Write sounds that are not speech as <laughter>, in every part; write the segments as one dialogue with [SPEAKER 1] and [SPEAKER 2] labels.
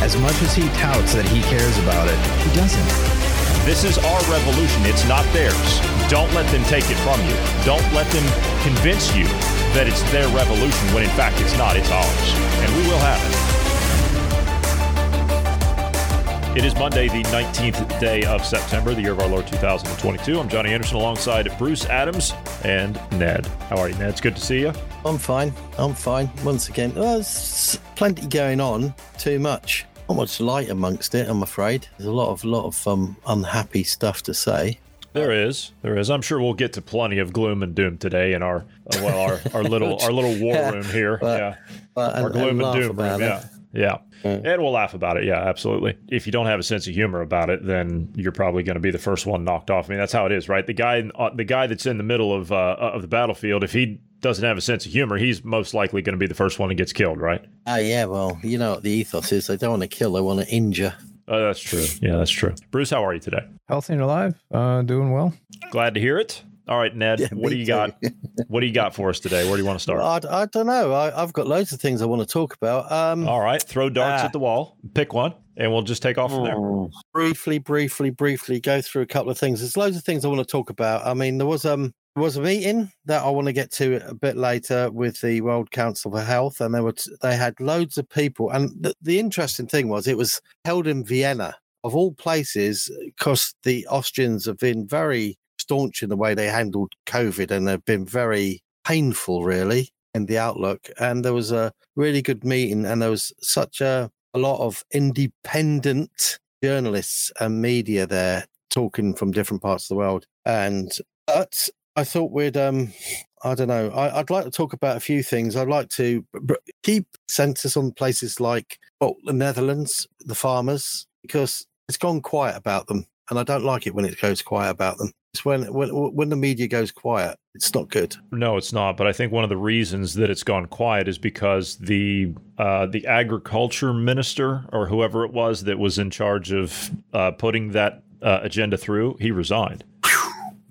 [SPEAKER 1] As much as he touts that he cares about it, he doesn't.
[SPEAKER 2] This is our revolution. It's not theirs. Don't let them take it from you. Don't let them convince you that it's their revolution when in fact it's not. It's ours. And we will have it. It is Monday, the 19th day of September, the year of our Lord 2022. I'm Johnny Anderson alongside Bruce Adams and Ned. How are you, Ned? It's good to see you.
[SPEAKER 3] I'm fine. I'm fine. Once again, well, there's plenty going on. Too much. Not much light amongst it, I'm afraid. There's a lot of lot of um, unhappy stuff to say.
[SPEAKER 2] There is, there is. I'm sure we'll get to plenty of gloom and doom today in our uh, well, our, our little our little war <laughs> room here.
[SPEAKER 3] But-
[SPEAKER 2] yeah,
[SPEAKER 3] but-
[SPEAKER 2] our
[SPEAKER 3] and-
[SPEAKER 2] gloom
[SPEAKER 3] and
[SPEAKER 2] and, doom room.
[SPEAKER 3] it.
[SPEAKER 2] Yeah, yeah. And we'll laugh about it. Yeah, absolutely. If you don't have a sense of humor about it, then you're probably going to be the first one knocked off. I mean, that's how it is, right? The guy, uh, the guy that's in the middle of uh, of the battlefield, if he doesn't have a sense of humor, he's most likely going to be the first one that gets killed, right?
[SPEAKER 3] Ah, yeah. Well, you know what the ethos is. They don't want to kill. They want to injure.
[SPEAKER 2] Oh, that's true. Yeah, that's true. Bruce, how are you today?
[SPEAKER 4] Healthy and alive, uh, doing well.
[SPEAKER 2] Glad to hear it. All right, Ned,
[SPEAKER 3] Yeah,
[SPEAKER 2] what do you got? <laughs> what do you got for us today? Where do you want to start?
[SPEAKER 3] I, I don't know. I, I've got loads of things I want to talk about. Um,
[SPEAKER 2] All right, throw darts
[SPEAKER 3] Ah.
[SPEAKER 2] at the wall, pick one, and we'll just take off from there.
[SPEAKER 3] briefly, briefly, briefly go through a couple of things. There's loads of things I want to talk about. I mean, there was um there was a meeting that I want to get to a bit later with the World Council for Health, and they were t- they had loads of people. And the, the interesting thing was it was held in Vienna, of all places, because the Austrians have been very staunch in the way they handled COVID, and they've been very painful, really, in the outlook. And there was a really good meeting, and there was such a a lot of independent journalists and media there talking from different parts of the world. And but I thought we'd um I don't know. I, I'd like to talk about a few things. I'd like to keep census on places like well, the Netherlands, the farmers, because it's gone quiet about them, and I don't like it when it goes quiet about them. It's when when when the media goes quiet, it's not good.
[SPEAKER 2] No, it's not. But I think one of the reasons that it's gone quiet is because the uh, the agriculture minister or whoever it was that was in charge of uh, putting that uh, agenda through, he resigned. <sighs>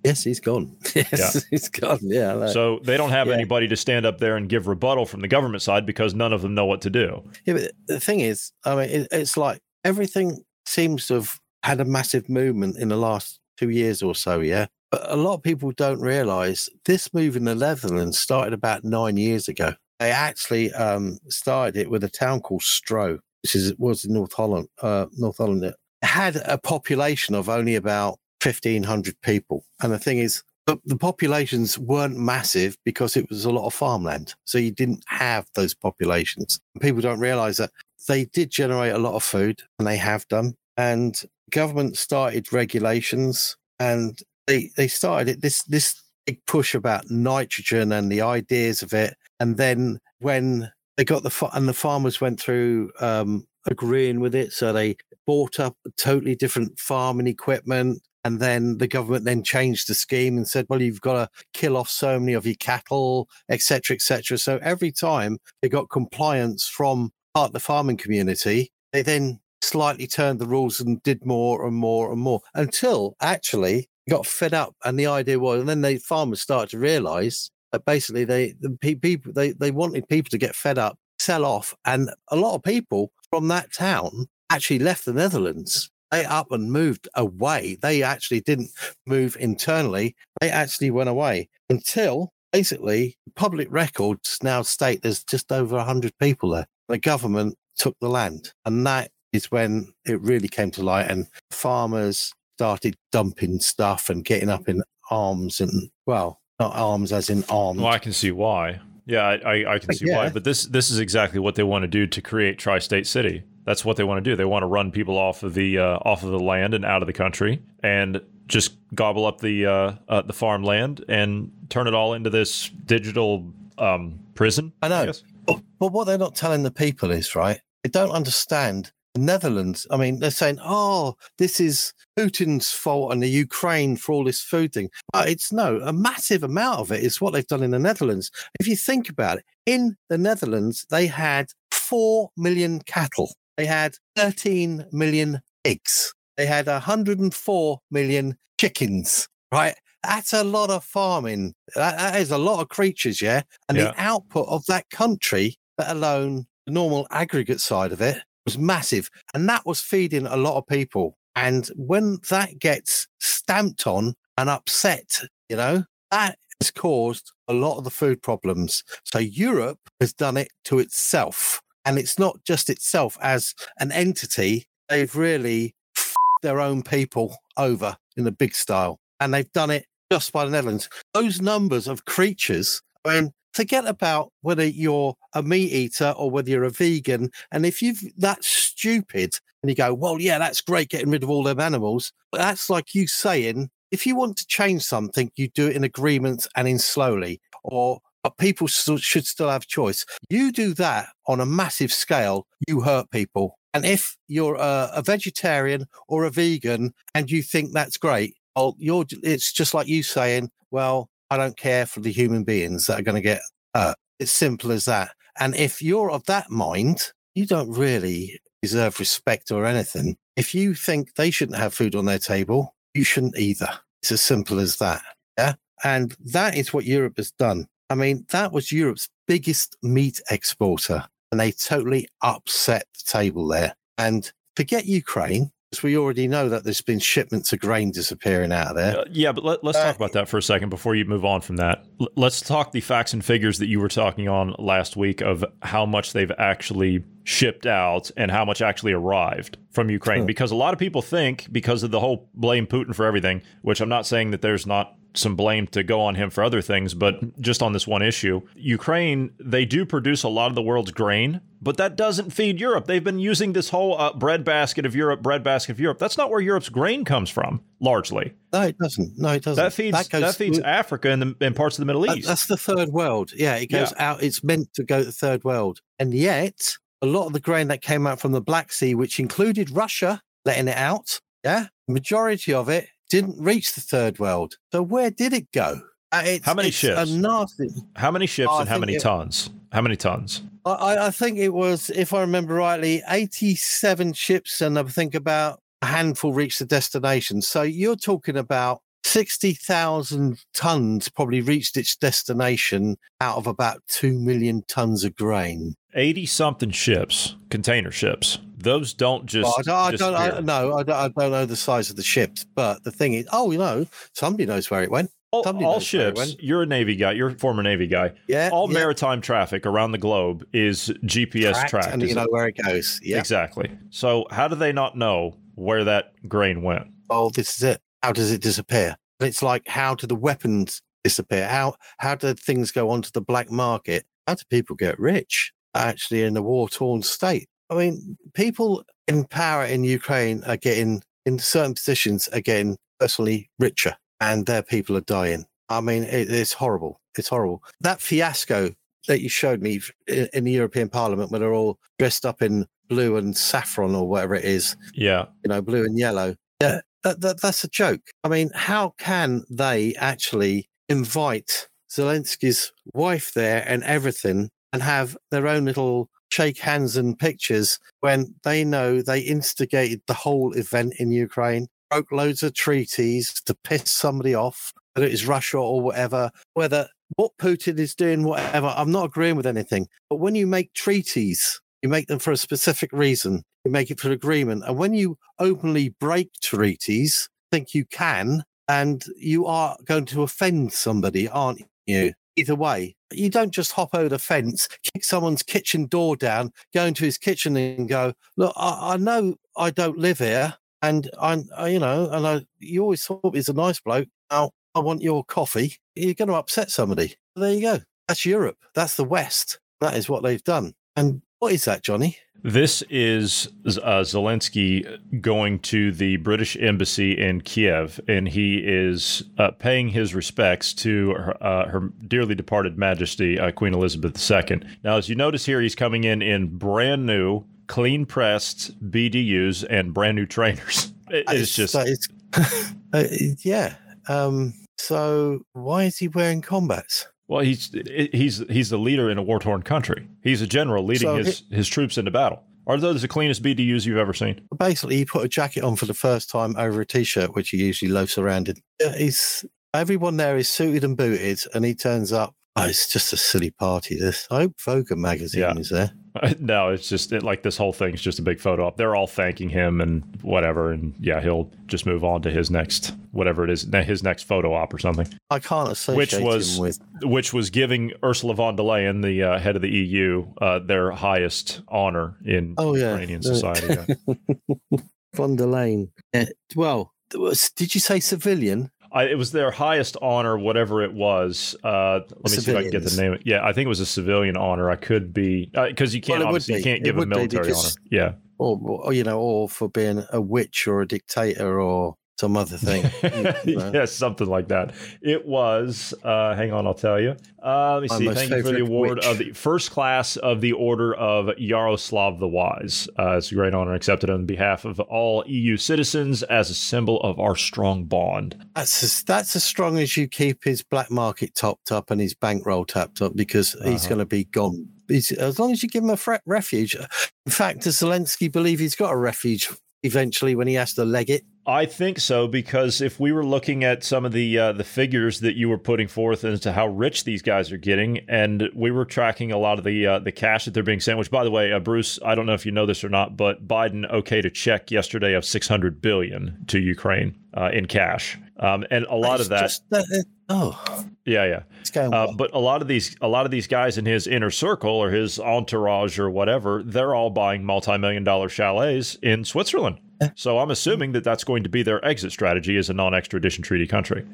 [SPEAKER 3] Yes, he's gone. <laughs> Yes, he's gone. Yeah. that-
[SPEAKER 2] So they don't have
[SPEAKER 3] Yeah.
[SPEAKER 2] anybody to stand up there and give rebuttal from the government side because none of them know what to do.
[SPEAKER 3] Yeah, but the thing is, I mean, it, it's like everything seems to have had a massive movement in the last two years or so. Yeah, but a lot of people don't realise this move in the Netherlands started about nine years ago. They actually um, started it with a town called Stro, which is was in North Holland. Uh, North Holland. It had a population of only about fifteen hundred people, and the thing is. The, the populations weren't massive because it was a lot of farmland. So you didn't have those populations. People don't realize that they did generate a lot of food and they have done and government started regulations and they they started it this this big push about nitrogen and the ideas of it. And then when they got the and the farmers went through um agreeing with it. So they bought up totally different farming equipment. And then the government then changed the scheme and said well you've got to kill off so many of your cattle etc etc so every time they got compliance from part of the farming community, they then slightly turned the rules and did more and more and more until actually got fed up. And the idea was, and then the farmers started to realize that basically they the people they they wanted people to get fed up, sell off, and a lot of people from that town actually left the Netherlands. They up and moved away. They actually didn't move internally. They actually went away until basically public records now state there's just over 100 people there. The government took the land. And that is when it really came to light and farmers started dumping stuff and getting up in arms and, well, not arms as in arms.
[SPEAKER 2] Well, I can see why. Yeah, I, I, I can see why. But this this is exactly what they want to do to create tri-state city. That's what they want to do. They want to run people off of the uh, off of the land and out of the country, and just gobble up the uh, uh, the farmland and turn it all into this digital um, prison.
[SPEAKER 3] I know.
[SPEAKER 2] guess.
[SPEAKER 3] But, but what they're not telling the people is, right, they don't understand the Netherlands. I mean, they're saying, "Oh, this is Putin's fault and the Ukraine for all this food thing." But it's no, a massive amount of it is what they've done in the Netherlands. If you think about it, in the Netherlands, they had four million cattle. They had 13 million pigs. They had 104 million chickens. Right, that's a lot of farming. That, that is a lot of creatures, yeah. And
[SPEAKER 2] Yeah.
[SPEAKER 3] the output of that country, let alone the normal aggregate side of it, was massive. And that was feeding a lot of people. And when that gets stamped on and upset, you know, that has caused a lot of the food problems. So Europe has done it to itself. And it's not just itself as an entity, they've really f- their own people over in a big style. And they've done it just by the Netherlands. Those numbers of creatures, I mean, forget about whether you're a meat eater or whether you're a vegan. And if you've that stupid and you go, well, yeah, that's great getting rid of all them animals. But that's like you saying, if you want to change something, you do it in agreements and in slowly, or but people should still have choice. You do that on a massive scale, you hurt people. And if you're a, a vegetarian or a vegan and you think that's great, well, you're it's just like you saying, well, I don't care for the human beings that are going to get hurt. It's simple as that. And if you're of that mind, you don't really deserve respect or anything. If you think they shouldn't have food on their table, you shouldn't either. It's as simple as that. Yeah. And that is what Europe has done. I mean, that was Europe's biggest meat exporter, and they totally upset the table there. And forget Ukraine, we already know that there's been shipments of grain disappearing out of there.
[SPEAKER 2] Uh, yeah, but let, let's
[SPEAKER 3] Uh,
[SPEAKER 2] talk about that for a second before you move on from that. L- let's talk the facts and figures that you were talking on last week of how much they've actually shipped out and how much actually arrived from Ukraine.
[SPEAKER 3] Sure.
[SPEAKER 2] Because a lot of people think, because of the whole blame Putin for everything, which I'm not saying that there's not some blame to go on him for other things, but just on this one issue, Ukraine, they do produce a lot of the world's grain, but that doesn't feed Europe. They've been using this whole uh, bread basket of Europe, bread basket of Europe. That's not where Europe's grain comes from, largely.
[SPEAKER 3] No, it doesn't. No, it doesn't.
[SPEAKER 2] That feeds that,
[SPEAKER 3] goes
[SPEAKER 2] feeds Africa and, the, and parts of the Middle East.
[SPEAKER 3] That's the third world. Yeah, it goes out. It's meant to go to the third world. And yet, a lot of the grain that came out from the Black Sea, which included Russia letting it out, yeah, majority of it didn't reach the third world. So where did it go? Uh, it's,
[SPEAKER 2] How many ships?
[SPEAKER 3] A nasty.
[SPEAKER 2] how many ships
[SPEAKER 3] I
[SPEAKER 2] and how many
[SPEAKER 3] it-
[SPEAKER 2] tons? How many tons?
[SPEAKER 3] I- I, I think it was, if I remember rightly, 87 ships, and I think about a handful reached the destination. So you're talking about 60,000 tons probably reached its destination out of about 2 million tons of grain.
[SPEAKER 2] Eighty something ships, container ships. Those don't just.
[SPEAKER 3] Well, I don't, I don't, I, no, I don't, I don't know the size of the ships, but the thing is, oh, you know, somebody knows where it went.
[SPEAKER 2] all, all
[SPEAKER 3] knows where it
[SPEAKER 2] ships. You're a Navy guy. You're a former Navy guy.
[SPEAKER 3] Yeah.
[SPEAKER 2] All
[SPEAKER 3] yeah,
[SPEAKER 2] maritime traffic around the globe is GPS
[SPEAKER 3] tracked,
[SPEAKER 2] tracked.
[SPEAKER 3] and you know
[SPEAKER 2] it?
[SPEAKER 3] where it goes. Yeah.
[SPEAKER 2] Exactly. So how do they not know where that grain went?
[SPEAKER 3] oh, this is it. How does it disappear? It's like, how do the weapons disappear? How how do things go onto the black market? How do people get rich? Actually, in a war torn state. I mean, people in power in Ukraine are getting in certain positions are getting personally richer, and their people are dying. I mean, it, it's horrible. It's horrible. That fiasco that you showed me in, in the European Parliament, where they're all dressed up in blue and saffron or whatever it is,
[SPEAKER 2] Yeah.
[SPEAKER 3] you know, blue and yellow. Yeah, that, that, that's a joke. I mean, how can they actually invite Zelensky's wife there and everything and have their own little shake hands and pictures when they know they instigated the whole event in Ukraine, broke loads of treaties to piss somebody off, whether it's Russia or whatever, whether what Putin is doing, whatever. I'm not agreeing with anything. But when you make treaties, you make them for a specific reason. You make it for agreement. And when you openly break treaties, think you can, and you are going to offend somebody, aren't you? Either way, you don't just hop over the fence, kick someone's kitchen door down, go into his kitchen and go, look, I, I know I don't live here. And I, I you know, and I, you always thought he's a nice bloke. Now I want your coffee. You're going to upset somebody. There you go. That's Europe. That's the West. That is what they've done. And what is that, Johnny?
[SPEAKER 2] This is uh, Zelensky going to the British embassy in Kiev, and he is uh, paying his respects to her, uh, her dearly departed Majesty uh, Queen Elizabeth II. Now, as you notice here, he's coming in in brand new clean pressed BDUs and brand new trainers. <laughs> It- it's just
[SPEAKER 3] it's, <laughs> uh, yeah. Um, so why is he wearing combats?
[SPEAKER 2] Well, he's he's he's the leader in a war torn country. He's a general leading
[SPEAKER 3] So
[SPEAKER 2] his his troops into battle. Are those the cleanest BDUs you've ever seen?
[SPEAKER 3] Basically, he put a jacket on for the first time over a t-shirt, which he usually loafs around in. He's everyone there is suited and booted, and he turns up. Oh, it's just a silly party. This. I hope Vogue magazine
[SPEAKER 2] Yeah.
[SPEAKER 3] is there. <laughs>
[SPEAKER 2] No, it's just it, like this whole thing's just a big photo op. They're all thanking him and whatever, and yeah, he'll just move on to his next whatever it is, his next photo op or something.
[SPEAKER 3] I can't associate
[SPEAKER 2] which was
[SPEAKER 3] him with.
[SPEAKER 2] which was giving Ursula von der Leyen, the uh, head of the EU, uh, their highest honor in
[SPEAKER 3] Oh yeah,
[SPEAKER 2] Ukrainian society. Yeah. <laughs>
[SPEAKER 3] von der Leyen. Yeah, well, was- did you say civilian?
[SPEAKER 2] I, it was their highest honor, whatever it was. Uh, let me see if I can get the name. Yeah, I think it was a civilian honor. I could be because you can't
[SPEAKER 3] Well,
[SPEAKER 2] obviously you can't give a military honor. Yeah,
[SPEAKER 3] or, or you know, or for being a witch or a dictator or some other thing. <laughs>
[SPEAKER 2] yes, something like that. It was. Uh, hang on, I'll tell you. Uh, let me see. Thank you for the award
[SPEAKER 3] witch.
[SPEAKER 2] of the first class of the Order of Yaroslav the Wise. Uh, it's a great honor accepted on behalf of all EU citizens as a symbol of our strong bond.
[SPEAKER 3] That's as, that's as strong as you keep his black market topped up and his bankroll tapped up because he's
[SPEAKER 2] Uh-huh.
[SPEAKER 3] going to be gone. He's, as long as you give him a fre- refuge. In fact, does Zelensky believe he's got a refuge eventually when he has to leg it?
[SPEAKER 2] I think so because if we were looking at some of the uh, the figures that you were putting forth as to how rich these guys are getting, and we were tracking a lot of the uh, the cash that they're being sent. Which, by the way, uh, Bruce, I don't know if you know this or not, but Biden okayed a check yesterday of six hundred billion to Ukraine uh, in cash, um, and a lot of that,
[SPEAKER 3] just uh, oh,
[SPEAKER 2] yeah, yeah.
[SPEAKER 3] it's going
[SPEAKER 2] Uh, but a lot of these, a lot of these guys in his inner circle or his entourage or whatever, they're all buying multi-million dollar chalets in Switzerland. <laughs> So I'm assuming that that's going to be their exit strategy as a non-extradition treaty country.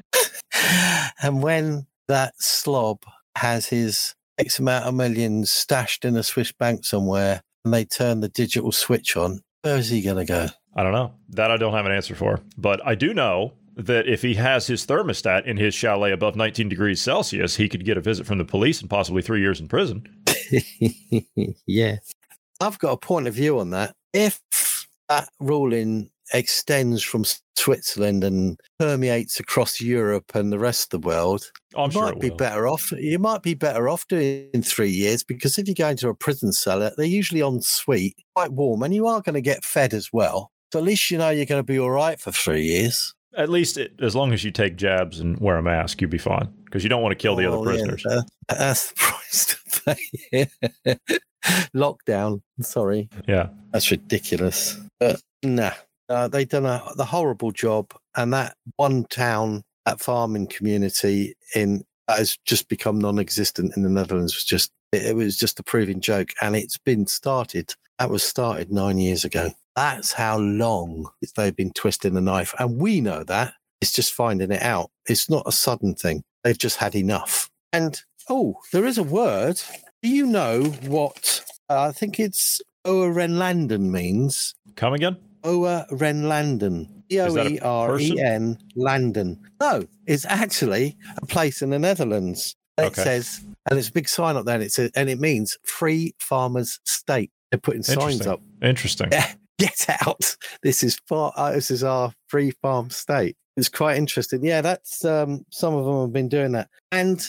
[SPEAKER 2] <sighs>
[SPEAKER 3] and when that slob has his X amount of millions stashed in a Swiss bank somewhere and they turn the digital switch on, where is he going to go?
[SPEAKER 2] I don't know. That I don't have an answer for. But I do know that if he has his thermostat in his chalet above 19 degrees Celsius, he could get a visit from the police and possibly three years in prison. <laughs>
[SPEAKER 3] yeah. I've got a point of view on that. If that ruling extends from Switzerland and permeates across Europe and the rest of the world,
[SPEAKER 2] Oh, I'm
[SPEAKER 3] you
[SPEAKER 2] sure
[SPEAKER 3] might be
[SPEAKER 2] will.
[SPEAKER 3] better off. You might be better off doing in three years because if you go into a prison cell, they're usually en suite, quite warm, and you are going to get fed as well. So at least you know you're going to be all right for three years.
[SPEAKER 2] At least it, as long as you take jabs and wear a mask, you'll be fine because you don't want to kill the
[SPEAKER 3] Oh,
[SPEAKER 2] other prisoners.
[SPEAKER 3] Uh, that- that's <laughs> the price to pay. <laughs> Lockdown. Sorry.
[SPEAKER 2] Yeah.
[SPEAKER 3] That's ridiculous. But nah, uh, they've done a the horrible job, and that one town, that farming community in that has just become non-existent in the Netherlands was just it, it was just a proving joke, and it's been started. That was started nine years ago. That's how long they've been twisting the knife, and we know that. It's just finding it out. It's not a sudden thing. They've just had enough. And oh, there is a word. Do you know what? Uh, I think it's Oa Renlanden means.
[SPEAKER 2] Come again?
[SPEAKER 3] Oa Renlanden. E O E R E N Landen. No, it's actually a place in the Netherlands. And
[SPEAKER 2] Okay.
[SPEAKER 3] It says, and it's a big sign up there, and it says, and it means free farmers state. They're putting signs up.
[SPEAKER 2] Interesting. <laughs>
[SPEAKER 3] Get out. This is far. Uh, this is our free farm state. It's quite interesting. Yeah, that's um, some of them have been doing that. And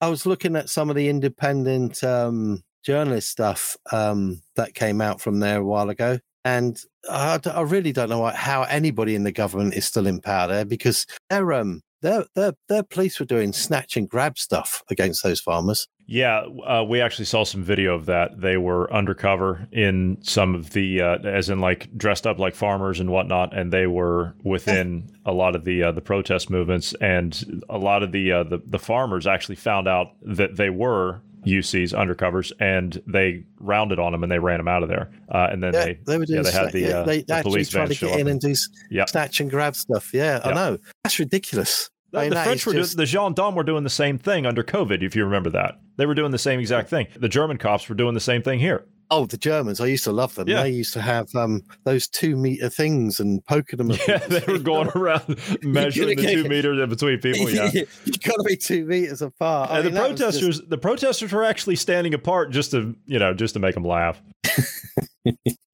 [SPEAKER 3] I was looking at some of the independent um, journalist stuff um, that came out from there a while ago, and I really don't know what, how anybody in the government is still in power there because their um their their their police were doing snatch and grab stuff against those farmers.
[SPEAKER 2] Yeah, uh, we actually saw some video of that. They were undercover in some of the, uh, as in like dressed up like farmers and whatnot, and they were within a lot of the uh, the protest movements. And a lot of the, uh, the the farmers actually found out that they were UCs undercovers, and they rounded on them and they ran them out of there. Uh, and then
[SPEAKER 3] Yeah,
[SPEAKER 2] they
[SPEAKER 3] they were
[SPEAKER 2] yeah they had the,
[SPEAKER 3] yeah,
[SPEAKER 2] uh,
[SPEAKER 3] they
[SPEAKER 2] the police van
[SPEAKER 3] to get in and do
[SPEAKER 2] Yep.
[SPEAKER 3] snatch and grab stuff. Yeah, I know that's ridiculous. I mean,
[SPEAKER 2] the
[SPEAKER 3] that
[SPEAKER 2] French were
[SPEAKER 3] just-
[SPEAKER 2] doing, the gendarmes were doing the same thing under COVID, if you remember that. They were doing the same exact thing. The German cops were doing the same thing here.
[SPEAKER 3] Oh, the Germans! I used to love them.
[SPEAKER 2] Yeah.
[SPEAKER 3] They used to have um, those two meter things and poking them.
[SPEAKER 2] Yeah, <laughs> they were <laughs> going around <laughs> measuring the two meters in between people. Yeah.
[SPEAKER 3] you got to be two meters apart. I
[SPEAKER 2] And the
[SPEAKER 3] mean, that was just-
[SPEAKER 2] protesters, the protesters were actually standing apart just to, you know, just to make them laugh.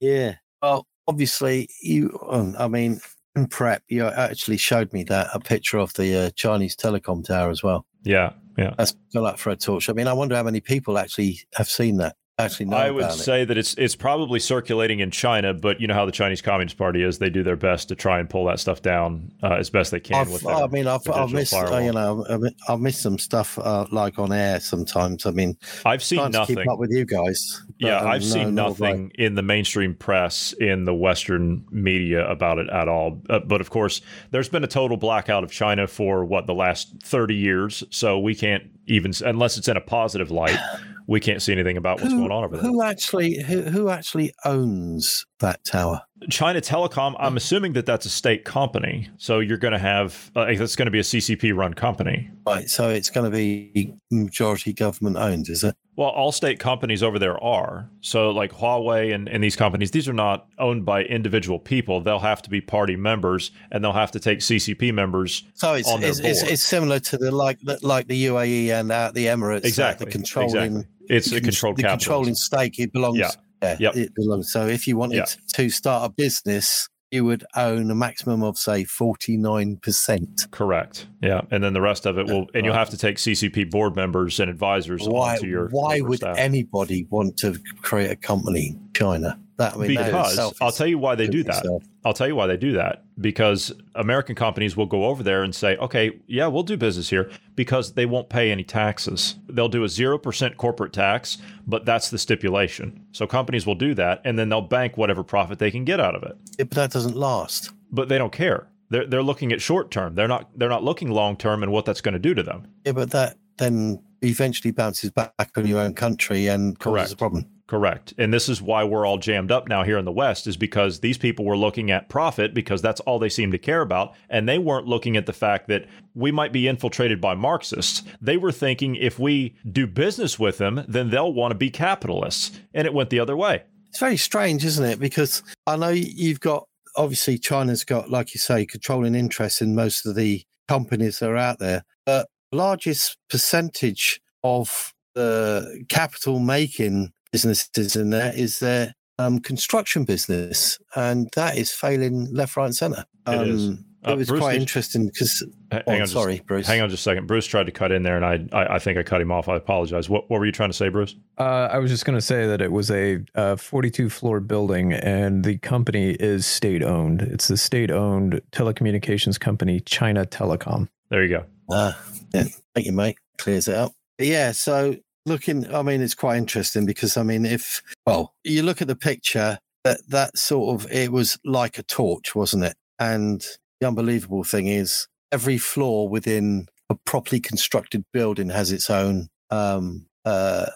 [SPEAKER 3] yeah. Well, obviously, you. Um, I mean, in prep, you actually showed me that a picture of the uh, Chinese telecom tower as well.
[SPEAKER 2] Yeah, yeah.
[SPEAKER 3] That's gone up for a torch. I mean, I wonder how many people actually have seen that. Actually, know
[SPEAKER 2] I would
[SPEAKER 3] about it.
[SPEAKER 2] say that it's it's probably circulating in China, but you know how the Chinese Communist Party is; they do their best to try and pull that stuff down uh, as best they can.
[SPEAKER 3] I've,
[SPEAKER 2] with
[SPEAKER 3] I mean, I've, I've missed, uh, you know, I've- I've missed some stuff uh, like on air sometimes. I mean,
[SPEAKER 2] I've seen nothing.
[SPEAKER 3] keep up with you guys. but,
[SPEAKER 2] Yeah,
[SPEAKER 3] um,
[SPEAKER 2] I've
[SPEAKER 3] no,
[SPEAKER 2] seen nothing in the mainstream press, in the Western media about it at all. Uh, but of course, there's been a total blackout of China for what the last 30 years. So we can't even, unless it's in a positive light, we can't see anything about what's
[SPEAKER 3] who,
[SPEAKER 2] going on over there.
[SPEAKER 3] Who actually, who, who actually owns that tower?
[SPEAKER 2] China Telecom, I'm assuming that that's a state company. So you're going to have, uh, that's going to be a CCP run company.
[SPEAKER 3] Right, so it's going to be majority government owned, is it?
[SPEAKER 2] Well, all state companies over there are. So, like Huawei and, and these companies, these are not owned by individual people. They'll have to be party members and they'll have to take CCP members
[SPEAKER 3] So it's it's, it's, it's similar to the like the, like the UAE and uh, the Emirates.
[SPEAKER 2] Exactly,
[SPEAKER 3] the controlling.
[SPEAKER 2] exactly. It's a controlled
[SPEAKER 3] the
[SPEAKER 2] capitalism.
[SPEAKER 3] controlling stake. It belongs.
[SPEAKER 2] Yeah.
[SPEAKER 3] Yeah,
[SPEAKER 2] Yep.
[SPEAKER 3] it belongs. So if you wanted
[SPEAKER 2] Yeah.
[SPEAKER 3] to start a business, you would own a maximum of say forty nine percent.
[SPEAKER 2] Correct. Yeah. And then the rest of it will, and you'll have to take CCP board members and advisors
[SPEAKER 3] Why?
[SPEAKER 2] onto your
[SPEAKER 3] Why would
[SPEAKER 2] staff.
[SPEAKER 3] anybody want to create a company in China? That I mean,
[SPEAKER 2] because
[SPEAKER 3] itself
[SPEAKER 2] I'll tell you why they do that.
[SPEAKER 3] itself.
[SPEAKER 2] I'll tell you why they do that. Because American companies will go over there and say, okay, yeah, we'll do business here because they won't pay any taxes. They'll do a 0% corporate tax, but that's the stipulation. So companies will do that and then they'll bank whatever profit they can get out of it.
[SPEAKER 3] Yeah, but that doesn't last.
[SPEAKER 2] But they don't care. They're, they're looking at short term. They're not they're not looking long term and what that's going to do to them.
[SPEAKER 3] Yeah, but that then eventually bounces back on your own country and causes
[SPEAKER 2] Correct.
[SPEAKER 3] a problem.
[SPEAKER 2] Correct. And this is why we're all jammed up now here in the West, is because these people were looking at profit because that's all they seem to care about. And they weren't looking at the fact that we might be infiltrated by Marxists. They were thinking if we do business with them, then they'll want to be capitalists. And it went the other way.
[SPEAKER 3] It's very strange, isn't it? Because I know you've got obviously China's got, like you say, controlling interests in most of the companies that are out there, but largest percentage of the capital making businesses in there is their um, construction business, and that is failing left, right, and centre.
[SPEAKER 2] It
[SPEAKER 3] Um,
[SPEAKER 2] is. Uh,
[SPEAKER 3] it was
[SPEAKER 2] Bruce,
[SPEAKER 3] quite interesting because.
[SPEAKER 2] H-
[SPEAKER 3] Oh,
[SPEAKER 2] hang on just-
[SPEAKER 3] sorry, Bruce.
[SPEAKER 2] Hang on just a second. Bruce tried to cut in there, and I, I, I think I cut him off. I apologize. What, what were you trying to say, Bruce?
[SPEAKER 4] Uh, I was just going to say that it was a, uh 42 floor building and the company is state owned. It's the state owned telecommunications company, China Telecom.
[SPEAKER 2] There you go.
[SPEAKER 3] Ah, yeah. Thank you, mate. Clears it up. Yeah. So looking, I mean, it's quite interesting because I mean, if well, you look at the picture, that that sort of it was like a torch, wasn't it? And the unbelievable thing is, every floor within a properly constructed building has its own um, uh,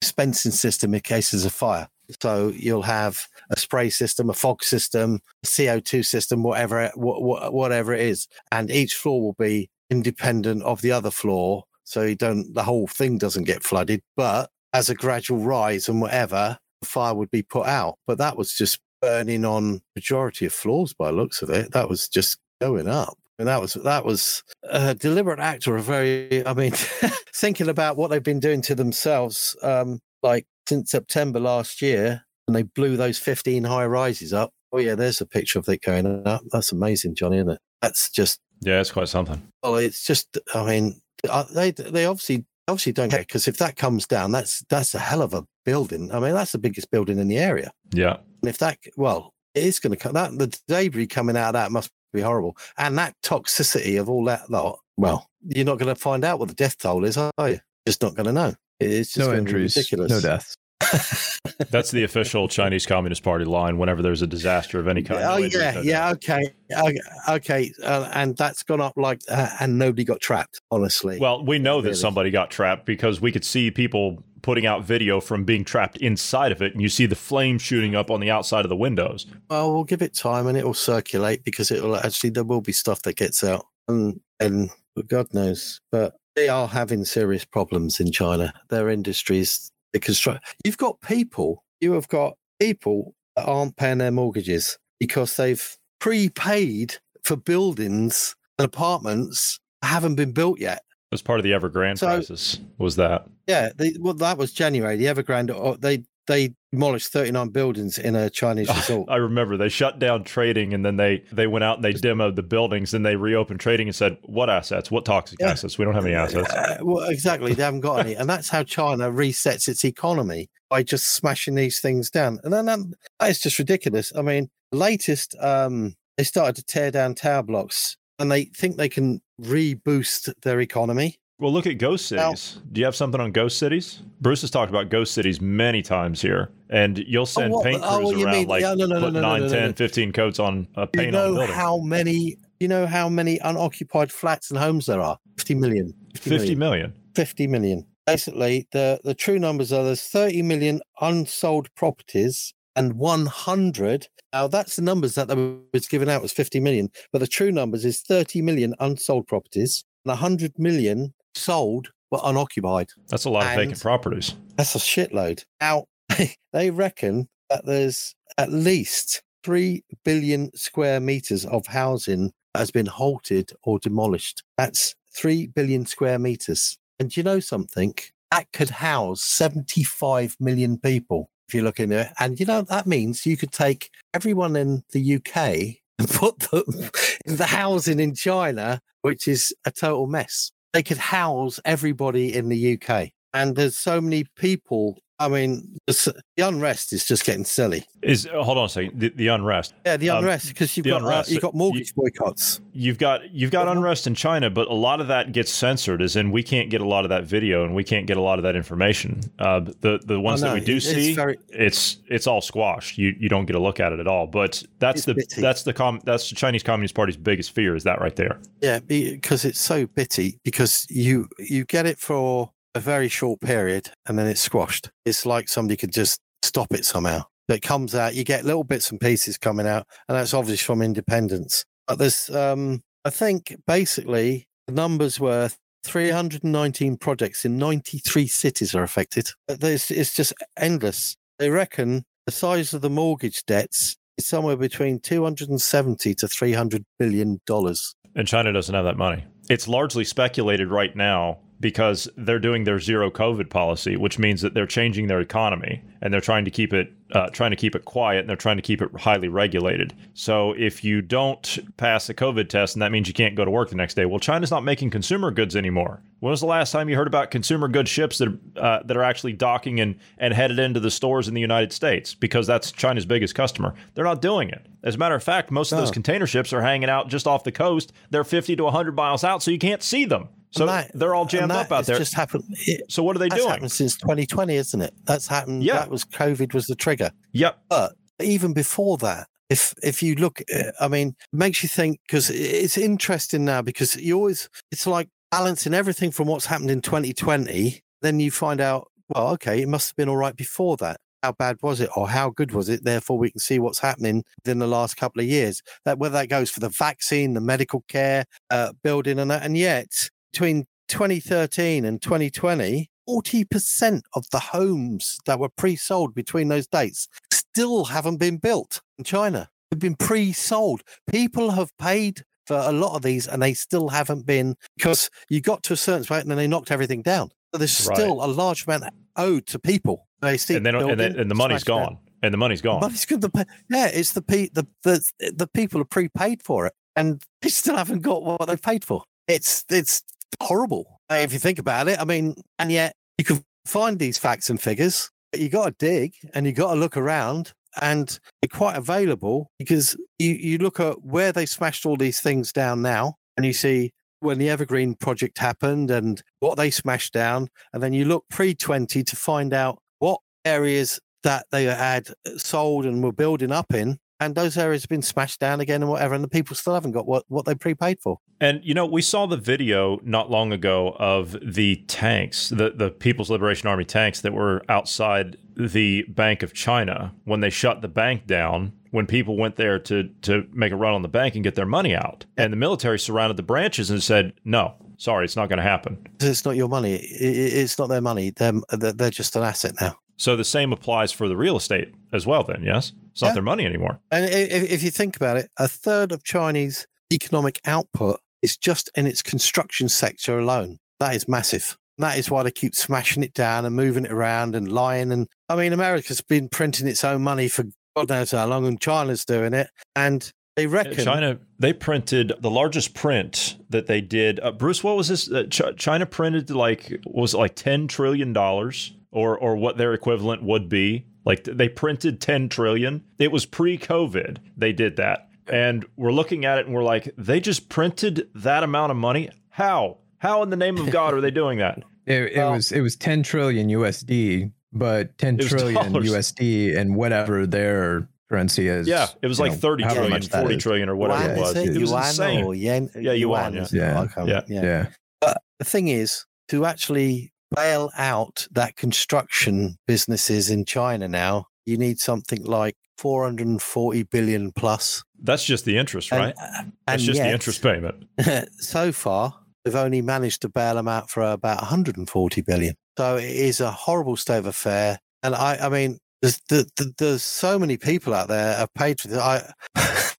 [SPEAKER 3] dispensing system in cases of fire. So you'll have a spray system, a fog system, a CO2 system, whatever, wha- wha- whatever it is, and each floor will be independent of the other floor, so you don't the whole thing doesn't get flooded. But as a gradual rise and whatever, the fire would be put out. But that was just burning on majority of floors by the looks of it. That was just going up. And that was that was a deliberate act or a very I mean <laughs> thinking about what they've been doing to themselves um like since September last year and they blew those 15 high rises up. Oh yeah, there's a picture of it going up. That's amazing, Johnny, isn't it? That's just
[SPEAKER 2] Yeah, it's quite something.
[SPEAKER 3] well, it's just. I mean, they they obviously obviously don't care because if that comes down, that's that's a hell of a building. I mean, that's the biggest building in the area.
[SPEAKER 2] Yeah.
[SPEAKER 3] And if that, well, it is going to come. That the debris coming out of that must be horrible, and that toxicity of all that lot. Well, you're not going to find out what the death toll is, are you? Just not going to know. It's just
[SPEAKER 4] No injuries,
[SPEAKER 3] ridiculous.
[SPEAKER 4] no deaths. <laughs>
[SPEAKER 2] That's the official Chinese Communist Party line whenever there's a disaster of any kind.
[SPEAKER 3] Oh
[SPEAKER 2] no
[SPEAKER 3] yeah, yeah, okay, okay, okay. Uh, and that's gone up like, uh, and nobody got trapped. Honestly,
[SPEAKER 2] Well, we know that
[SPEAKER 3] Really?
[SPEAKER 2] somebody got trapped because we could see people putting out video from being trapped inside of it, and you see the flames shooting up on the outside of the windows.
[SPEAKER 3] Well, we'll give it time and it will circulate because it will actually, there will be stuff that gets out. And, and God knows, but they are having serious problems in China. Their industries, the construct, you've got people, you have got people that aren't paying their mortgages because they've prepaid for buildings and apartments that haven't been built yet.
[SPEAKER 2] It was part of the Evergrande
[SPEAKER 3] So-
[SPEAKER 2] crisis. Was that?
[SPEAKER 3] Yeah, they, well, that was January. The Evergrande, uh, they they demolished 39 buildings in a Chinese <laughs> resort.
[SPEAKER 2] I remember they shut down trading and then they they went out and they demoed the buildings and they reopened trading and said, "What assets? What toxic
[SPEAKER 3] Yeah.
[SPEAKER 2] assets? We don't have any assets."
[SPEAKER 3] Uh, well, exactly. They haven't got any. And that's how China resets its economy by just smashing these things down. And then um, that is just ridiculous. I mean, latest, um, they started to tear down tower blocks and they think they can reboost their economy.
[SPEAKER 2] Well, look at ghost
[SPEAKER 3] Now-
[SPEAKER 2] cities. Do you have something on ghost cities? Bruce has talked about ghost cities many times here, and you'll oh, send
[SPEAKER 3] what-
[SPEAKER 2] paint
[SPEAKER 3] oh,
[SPEAKER 2] crews
[SPEAKER 3] what you
[SPEAKER 2] around
[SPEAKER 3] mean?
[SPEAKER 2] like
[SPEAKER 3] Yeah, no, no, no,
[SPEAKER 2] put
[SPEAKER 3] no, no,
[SPEAKER 2] 9,
[SPEAKER 3] no, no,
[SPEAKER 2] 10, 15 coats on a
[SPEAKER 3] Do you
[SPEAKER 2] paint on
[SPEAKER 3] know
[SPEAKER 2] building.
[SPEAKER 3] how many? You know how many unoccupied flats and homes there are? 50 million.
[SPEAKER 2] 50 million.
[SPEAKER 3] 50 million. Basically, the, the true numbers are there's 30 million unsold properties and 100. Now, that's the numbers that was given out was 50 million, but the true numbers is 30 million unsold properties and 100 million sold but unoccupied.
[SPEAKER 2] That's a lot of vacant properties.
[SPEAKER 3] That's a shitload. Now, <laughs> they reckon that there's at least 3 billion square meters of housing that has been halted or demolished. That's 3 billion square meters. And do you know something? That could house 75 million people if you look in there. And you know, that means you could take everyone in the UK and <laughs> put them <laughs> in the housing in China, which is a total mess. They could house everybody in the UK. And there's so many people. I mean, the, unrest is just getting silly.
[SPEAKER 2] Is uh, hold on a second. The, the unrest.
[SPEAKER 3] Yeah, the
[SPEAKER 2] Um,
[SPEAKER 3] unrest because you've got
[SPEAKER 2] unrest,
[SPEAKER 3] uh, you've got
[SPEAKER 2] you-
[SPEAKER 3] mortgage boycotts.
[SPEAKER 2] You've got you've got unrest in China, but a lot of that gets censored, as in we can't get a lot of that video and we can't get a lot of that information. Uh, the the ones that we do
[SPEAKER 3] it's
[SPEAKER 2] see,
[SPEAKER 3] very-
[SPEAKER 2] it's it's all squashed. You you don't get a look at it at all. But that's the
[SPEAKER 3] bitty.
[SPEAKER 2] that's the com- that's the Chinese Communist Party's biggest fear is that right there.
[SPEAKER 3] Yeah, because it's so bitty. Because you you get it for a very short period and then it's squashed. It's like somebody could just stop it somehow. It comes out. You get little bits and pieces coming out, and that's obviously from independence. But there's, um, I think, basically the numbers were 319 projects in 93 cities are affected. It's just endless. They reckon the size of the mortgage debts is somewhere between 270 to 300 billion dollars.
[SPEAKER 2] And China doesn't have that money. It's largely speculated right now because they're doing their zero COVID policy, which means that they're changing their economy and they're trying to keep it uh, trying to keep it quiet and they're trying to keep it highly regulated. So if you don't pass the COVID test, and that means you can't go to work the next day, well, China's not making consumer goods anymore. When was the last time you heard about consumer goods ships that uh, that are actually docking and and headed into the stores in the United States? Because that's China's biggest customer. They're not doing it. As a matter of fact, most of those container ships are hanging out just off the coast. They're 50 to 100 miles out, so you can't see them. So
[SPEAKER 3] that-
[SPEAKER 2] they're all jammed up out there.
[SPEAKER 3] Just happened. It,
[SPEAKER 2] so what are they
[SPEAKER 3] that's
[SPEAKER 2] doing?
[SPEAKER 3] happened since 2020, isn't it? That's happened.
[SPEAKER 2] Yeah.
[SPEAKER 3] That was COVID was the trigger.
[SPEAKER 2] Yep.
[SPEAKER 3] But even before that, if if you look, uh, I mean, it makes you think because it's interesting now because you always it's like balancing everything from what's happened in 2020. Then you find out, well, okay, it must have been all right before that. How bad was it, or how good was it? Therefore, we can see what's happening within the last couple of years. That whether that goes for the vaccine, the medical care, uh, building, and that, and yet between 2013 and 2020, 40% of the homes that were pre sold between those dates still haven't been built in China. They've been pre sold. People have paid for a lot of these and they still haven't been because you got to a certain point and then they knocked everything down. So there's
[SPEAKER 2] Right.
[SPEAKER 3] still a large amount owed to people. They still
[SPEAKER 2] And, they don't, and, and the money's gone. And the money's gone.
[SPEAKER 3] Money's good. Yeah, it's the, the the the people are prepaid for it, and they still haven't got what they paid for. It's it's horrible uh, if you think about it. I mean, and yet you can find these facts and figures. But you got to dig and you got to look around, and they're quite available because you you look at where they smashed all these things down now, and you see when the Evergreen project happened and what they smashed down, and then you look pre twenty to find out what areas that they had sold and were building up in, and those areas have been smashed down again and whatever, and the people still haven't got what, what they prepaid for.
[SPEAKER 2] And you know, we saw the video not long ago of the tanks, the the People's Liberation Army tanks that were outside the Bank of China when they shut the bank down. When people went there to to make a run on the bank and get their money out, and the military surrounded the branches and said, "No, sorry, it's not going to happen."
[SPEAKER 3] It's not your money. It's not their money. They're they're just an asset now.
[SPEAKER 2] So the same applies for the real estate as well. Then, yes, it's not their money anymore.
[SPEAKER 3] And if, if you think about it, a third of Chinese economic output is just in its construction sector alone. That is massive. And that is why they keep smashing it down and moving it around and lying. And I mean, America's been printing its own money for God knows how long, and China's doing it. And they reckon
[SPEAKER 2] China they printed the largest print that they did. Uh, Bruce, what was this? Uh, Ch- China printed like was it like ten trillion dollars, or or what their equivalent would be. Like they printed ten trillion. It was pre-COVID. They did that, and we're looking at it and we're like, they just printed that amount of money. How? How in the name of God are they doing that? <laughs>
[SPEAKER 4] It, it
[SPEAKER 3] Well-
[SPEAKER 4] was it was 10 trillion USD, but 10
[SPEAKER 2] It was
[SPEAKER 4] trillion
[SPEAKER 2] dollars.
[SPEAKER 4] USD and whatever their currency is.
[SPEAKER 2] Yeah, it was like
[SPEAKER 4] know,
[SPEAKER 2] thirty
[SPEAKER 4] however
[SPEAKER 2] trillion,
[SPEAKER 4] much that
[SPEAKER 2] forty
[SPEAKER 4] is.
[SPEAKER 2] trillion, or whatever
[SPEAKER 3] Yuan,
[SPEAKER 2] it was.
[SPEAKER 3] is it?
[SPEAKER 2] It was
[SPEAKER 3] yuan
[SPEAKER 2] insane.
[SPEAKER 3] yen?
[SPEAKER 2] Yeah, yuan,
[SPEAKER 3] is
[SPEAKER 4] yeah. Yeah.
[SPEAKER 2] Yeah.
[SPEAKER 3] yeah.
[SPEAKER 4] Yeah.
[SPEAKER 3] But the thing is, to actually bail out that construction businesses in China now, you need something like 440 billion plus.
[SPEAKER 2] That's just the interest, right?
[SPEAKER 3] Uh, and,
[SPEAKER 2] That's just the interest payment. <laughs>
[SPEAKER 3] so far, they've only managed to bail them out for about 140 billion. So it is a horrible state of affair. And I, I mean, there's, the, the, there's so many people out there have paid for this. I, <laughs>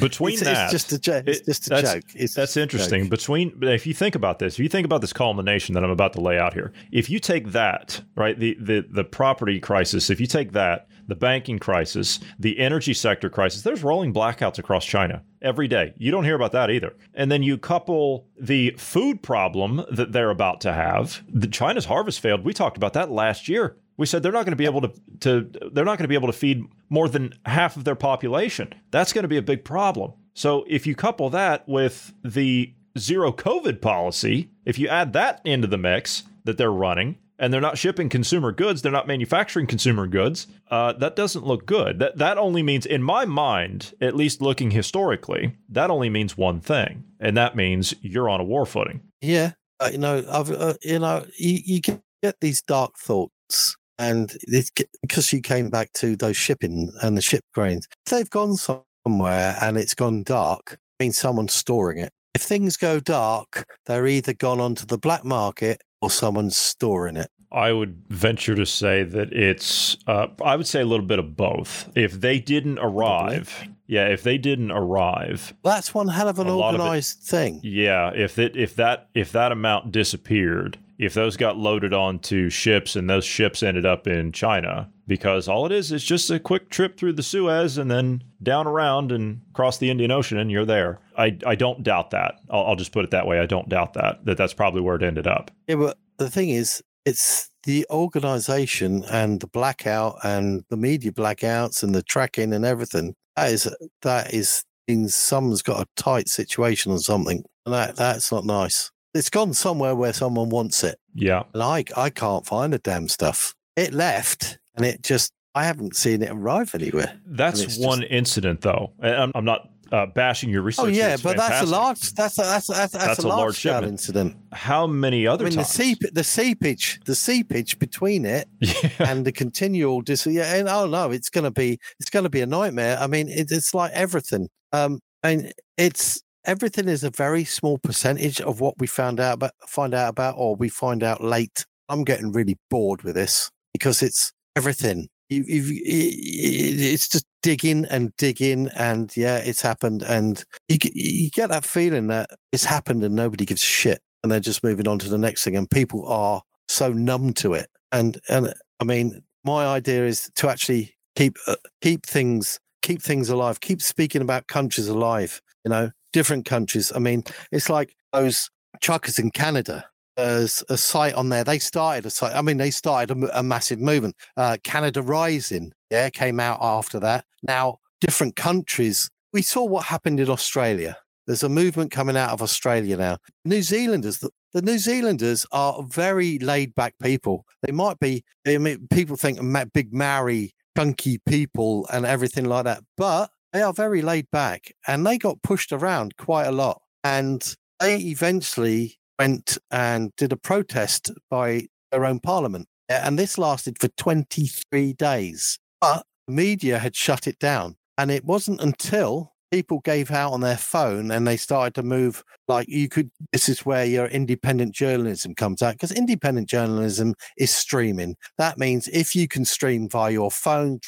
[SPEAKER 2] Between
[SPEAKER 3] it's,
[SPEAKER 2] that,
[SPEAKER 3] it's just a joke. It's
[SPEAKER 2] it-
[SPEAKER 3] just a
[SPEAKER 2] that's-
[SPEAKER 3] joke. It's
[SPEAKER 2] That's interesting.
[SPEAKER 3] joke.
[SPEAKER 2] Between, if you think about this, if you think about this culmination that I'm about to lay out here, if you take that, right, the the the property crisis, if you take that, the banking crisis, the energy sector crisis, there's rolling blackouts across China every day. You don't hear about that either. And then you couple the food problem that they're about to have. The China's harvest failed. We talked about that last year. We said they're not going to be able to, to they're not going to be able to feed more than half of their population. That's going to be a big problem. So if you couple that with the zero COVID policy, if you add that into the mix that they're running, and they're not shipping consumer goods, they're not manufacturing consumer goods, uh, that doesn't look good. That that only means, in my mind, at least looking historically, that only means one thing, and that means you're on a war footing.
[SPEAKER 3] Yeah, uh, you know, I've uh, you know, you, you get, get these dark thoughts, and it's because you came back to those shipping and the ship grains. They've gone somewhere and it's gone dark, it means someone's storing it. If things go dark, they're either gone onto the black market or someone's storing it.
[SPEAKER 2] I would venture to say that it's, uh, I would say a little bit of both. If they didn't arrive, yeah, if they didn't arrive,
[SPEAKER 3] That's one hell of an
[SPEAKER 2] lot of it-
[SPEAKER 3] organized thing.
[SPEAKER 2] Yeah, if it if that if that amount disappeared, if those got loaded onto ships and those ships ended up in China, because all it is is just a quick trip through the Suez and then down around and across the Indian Ocean and you're there. I I don't doubt that. I'll, I'll just put it that way. I don't doubt that that that's probably where it ended up.
[SPEAKER 3] Yeah, but the thing is, it's the organization and the blackout and the media blackouts and the tracking and everything. That is that is someone's got a tight situation or something, that that's not nice. It's gone somewhere where someone wants it,
[SPEAKER 2] Yeah,
[SPEAKER 3] and I I can't find the damn stuff. It left, and it just I haven't seen it arrive anywhere.
[SPEAKER 2] that's one incident though. And I'm, I'm not uh, bashing your research.
[SPEAKER 3] Oh yeah, but that's a large that's a, that's a, that's, that's, a
[SPEAKER 2] a
[SPEAKER 3] large,
[SPEAKER 2] large
[SPEAKER 3] scale incident.
[SPEAKER 2] How many other I
[SPEAKER 3] mean the
[SPEAKER 2] times?
[SPEAKER 3] sea the seepage the seepage between it <laughs>
[SPEAKER 2] yeah.
[SPEAKER 3] and the continual dis yeah and oh no it's going to be it's going to be a nightmare i mean it, it's like everything um and it's everything is a very small percentage of what we found out about find out about or we find out late. I'm getting really bored with this because it's everything. You, you've, it's just digging and digging and yeah it's happened. And you, get- you get that feeling that it's happened and nobody gives a shit and they're just moving on to the next thing and people are so numb to it. And and i mean my idea is to actually keep uh, keep things keep things alive keep speaking about countries alive you know different countries. I mean it's like those truckers in canada there's a site on there they started a site i mean they started a, a massive movement uh canada rising yeah came out after that. Now different countries we saw what happened in australia. There's a movement coming out of australia now. New zealanders the, the new zealanders are very laid back people. They might be I mean, people think big Maori chunky people and everything like that, but they are very laid back and they got pushed around quite a lot. And they eventually went and did a protest by their own parliament. And this lasted for 23 days. But media had shut it down. And it wasn't until people gave out on their phone and they started to move like you could this is where your independent journalism comes out because independent journalism is streaming. That means if you can stream via your phone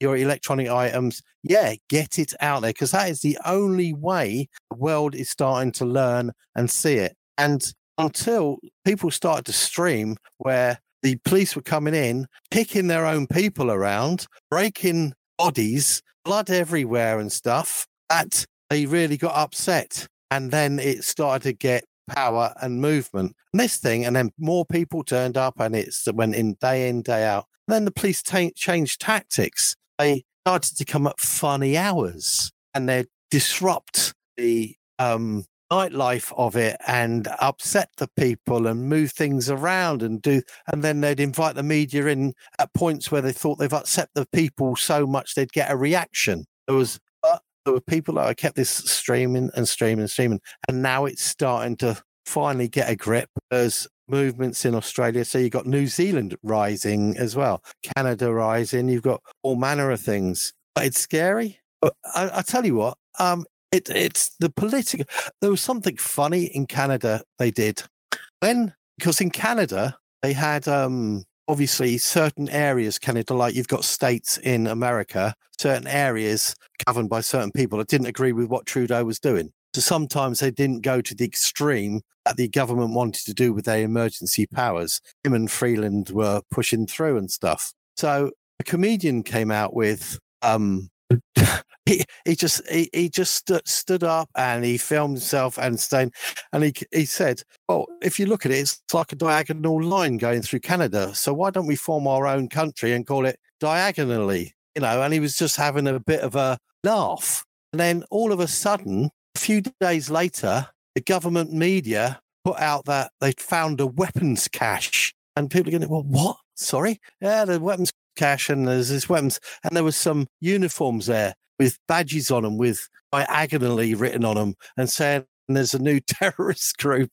[SPEAKER 3] your electronic items yeah get it out there because that is the only way the world is starting to learn and see it. And until people started to stream where the police were coming in, kicking their own people around, breaking bodies, blood everywhere and stuff, that they really got upset. And then it started to get power and movement. And this thing, and then more people turned up and it went in day in, day out. And then the police t- changed tactics. They started to come up funny hours and they disrupt the um, nightlife of it and upset the people and move things around and do and then they'd invite the media in at points where they thought they've upset the people so much they'd get a reaction there was there were people that I kept this streaming and streaming and streaming and now it's starting to finally get a grip there's movements in Australia. So you've got New Zealand rising as well Canada rising you've got all manner of things. But it's scary. But I, I tell you what um, it, it's the political. There was something funny in Canada they did. When because in Canada they had um, obviously certain areas Canada like you've got states in America, certain areas governed by certain people that didn't agree with what Trudeau was doing. So sometimes they didn't go to the extreme that the government wanted to do with their emergency powers. Him and Freeland were pushing through and stuff. So a comedian came out with um, <laughs> he, he just he, he just stood, up and he filmed himself and staying and he he said well if you look at it it's like a diagonal line going through canada. So why don't we form our own country and call it Diagolon? You know and he was just having a bit of a laugh. And then all of a sudden a few days later the government media put out that they'd found a weapons cache. And people are going well what? Sorry? Yeah the weapons cache and there's this weapons. And there was some uniforms there with badges on them with Diagolon written on them and saying there's a new <laughs> terrorist group.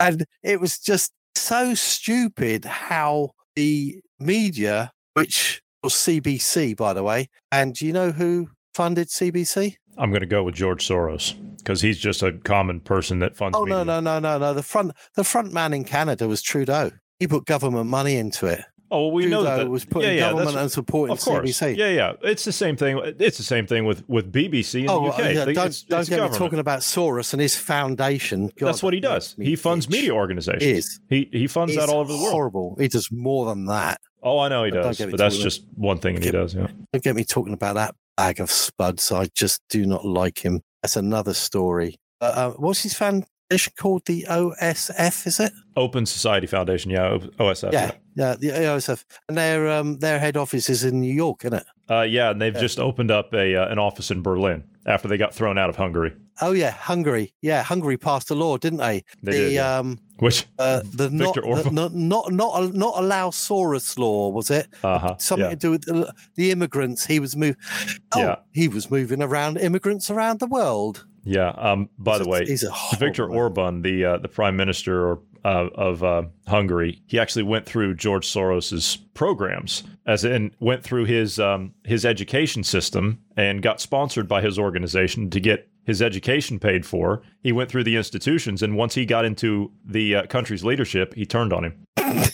[SPEAKER 3] And it was just so stupid how the media which was cbc by the way and do you know who funded cbc
[SPEAKER 2] I'm going to go with George Soros because he's just a common person that funds.
[SPEAKER 3] oh
[SPEAKER 2] media.
[SPEAKER 3] no no no no no. The front the front man in canada was trudeau. He put government money into it
[SPEAKER 2] Oh, well, we know that
[SPEAKER 3] was putting
[SPEAKER 2] yeah, yeah,
[SPEAKER 3] government and supporting
[SPEAKER 2] Of course,
[SPEAKER 3] CBC.
[SPEAKER 2] yeah, yeah. It's the same thing. It's the same thing with with BBC in
[SPEAKER 3] Oh,
[SPEAKER 2] the UK.
[SPEAKER 3] uh, yeah, don't,
[SPEAKER 2] it's-
[SPEAKER 3] don't
[SPEAKER 2] it's
[SPEAKER 3] get
[SPEAKER 2] government.
[SPEAKER 3] me talking about Soros and his foundation. God,
[SPEAKER 2] That's what he does. He funds media organizations.
[SPEAKER 3] He.
[SPEAKER 2] He funds that all over the world.
[SPEAKER 3] Horrible. He does more than that.
[SPEAKER 2] Oh, I know he
[SPEAKER 3] But
[SPEAKER 2] does, but that's just one thing he does. Yeah.
[SPEAKER 3] Don't get me talking about that bag of spuds. I just do not like him. That's another story. Uh, uh, what's his foundation called? The OSF, is it?
[SPEAKER 2] Open Society Foundation. Yeah. OSF.
[SPEAKER 3] Yeah, yeah, the OSF. And their um their head office is in New York, isn't it?
[SPEAKER 2] Uh, yeah, and they've
[SPEAKER 3] Yeah.
[SPEAKER 2] just opened up a uh, an office in Berlin after they got thrown out of Hungary.
[SPEAKER 3] Oh yeah, Hungary. Yeah, Hungary passed a law, didn't they?
[SPEAKER 2] They
[SPEAKER 3] the
[SPEAKER 2] did, yeah.
[SPEAKER 3] um
[SPEAKER 2] Which
[SPEAKER 3] uh, <laughs> the not, the, not not not not allow Soros law was it?
[SPEAKER 2] uh huh.
[SPEAKER 3] something
[SPEAKER 2] Yeah.
[SPEAKER 3] to do with the, the immigrants. He was moving. Oh,
[SPEAKER 2] Yeah.
[SPEAKER 3] he was moving around immigrants around the world.
[SPEAKER 2] Yeah. Um. By the way,
[SPEAKER 3] he's a
[SPEAKER 2] Viktor Orban, the uh, the prime minister or, uh, of uh, Hungary, he actually went through George Soros's programs, as in went through his um, his education system and got sponsored by his organization to get his education paid for. He went through the institutions, and once he got into the uh, country's leadership, he turned on him. <laughs>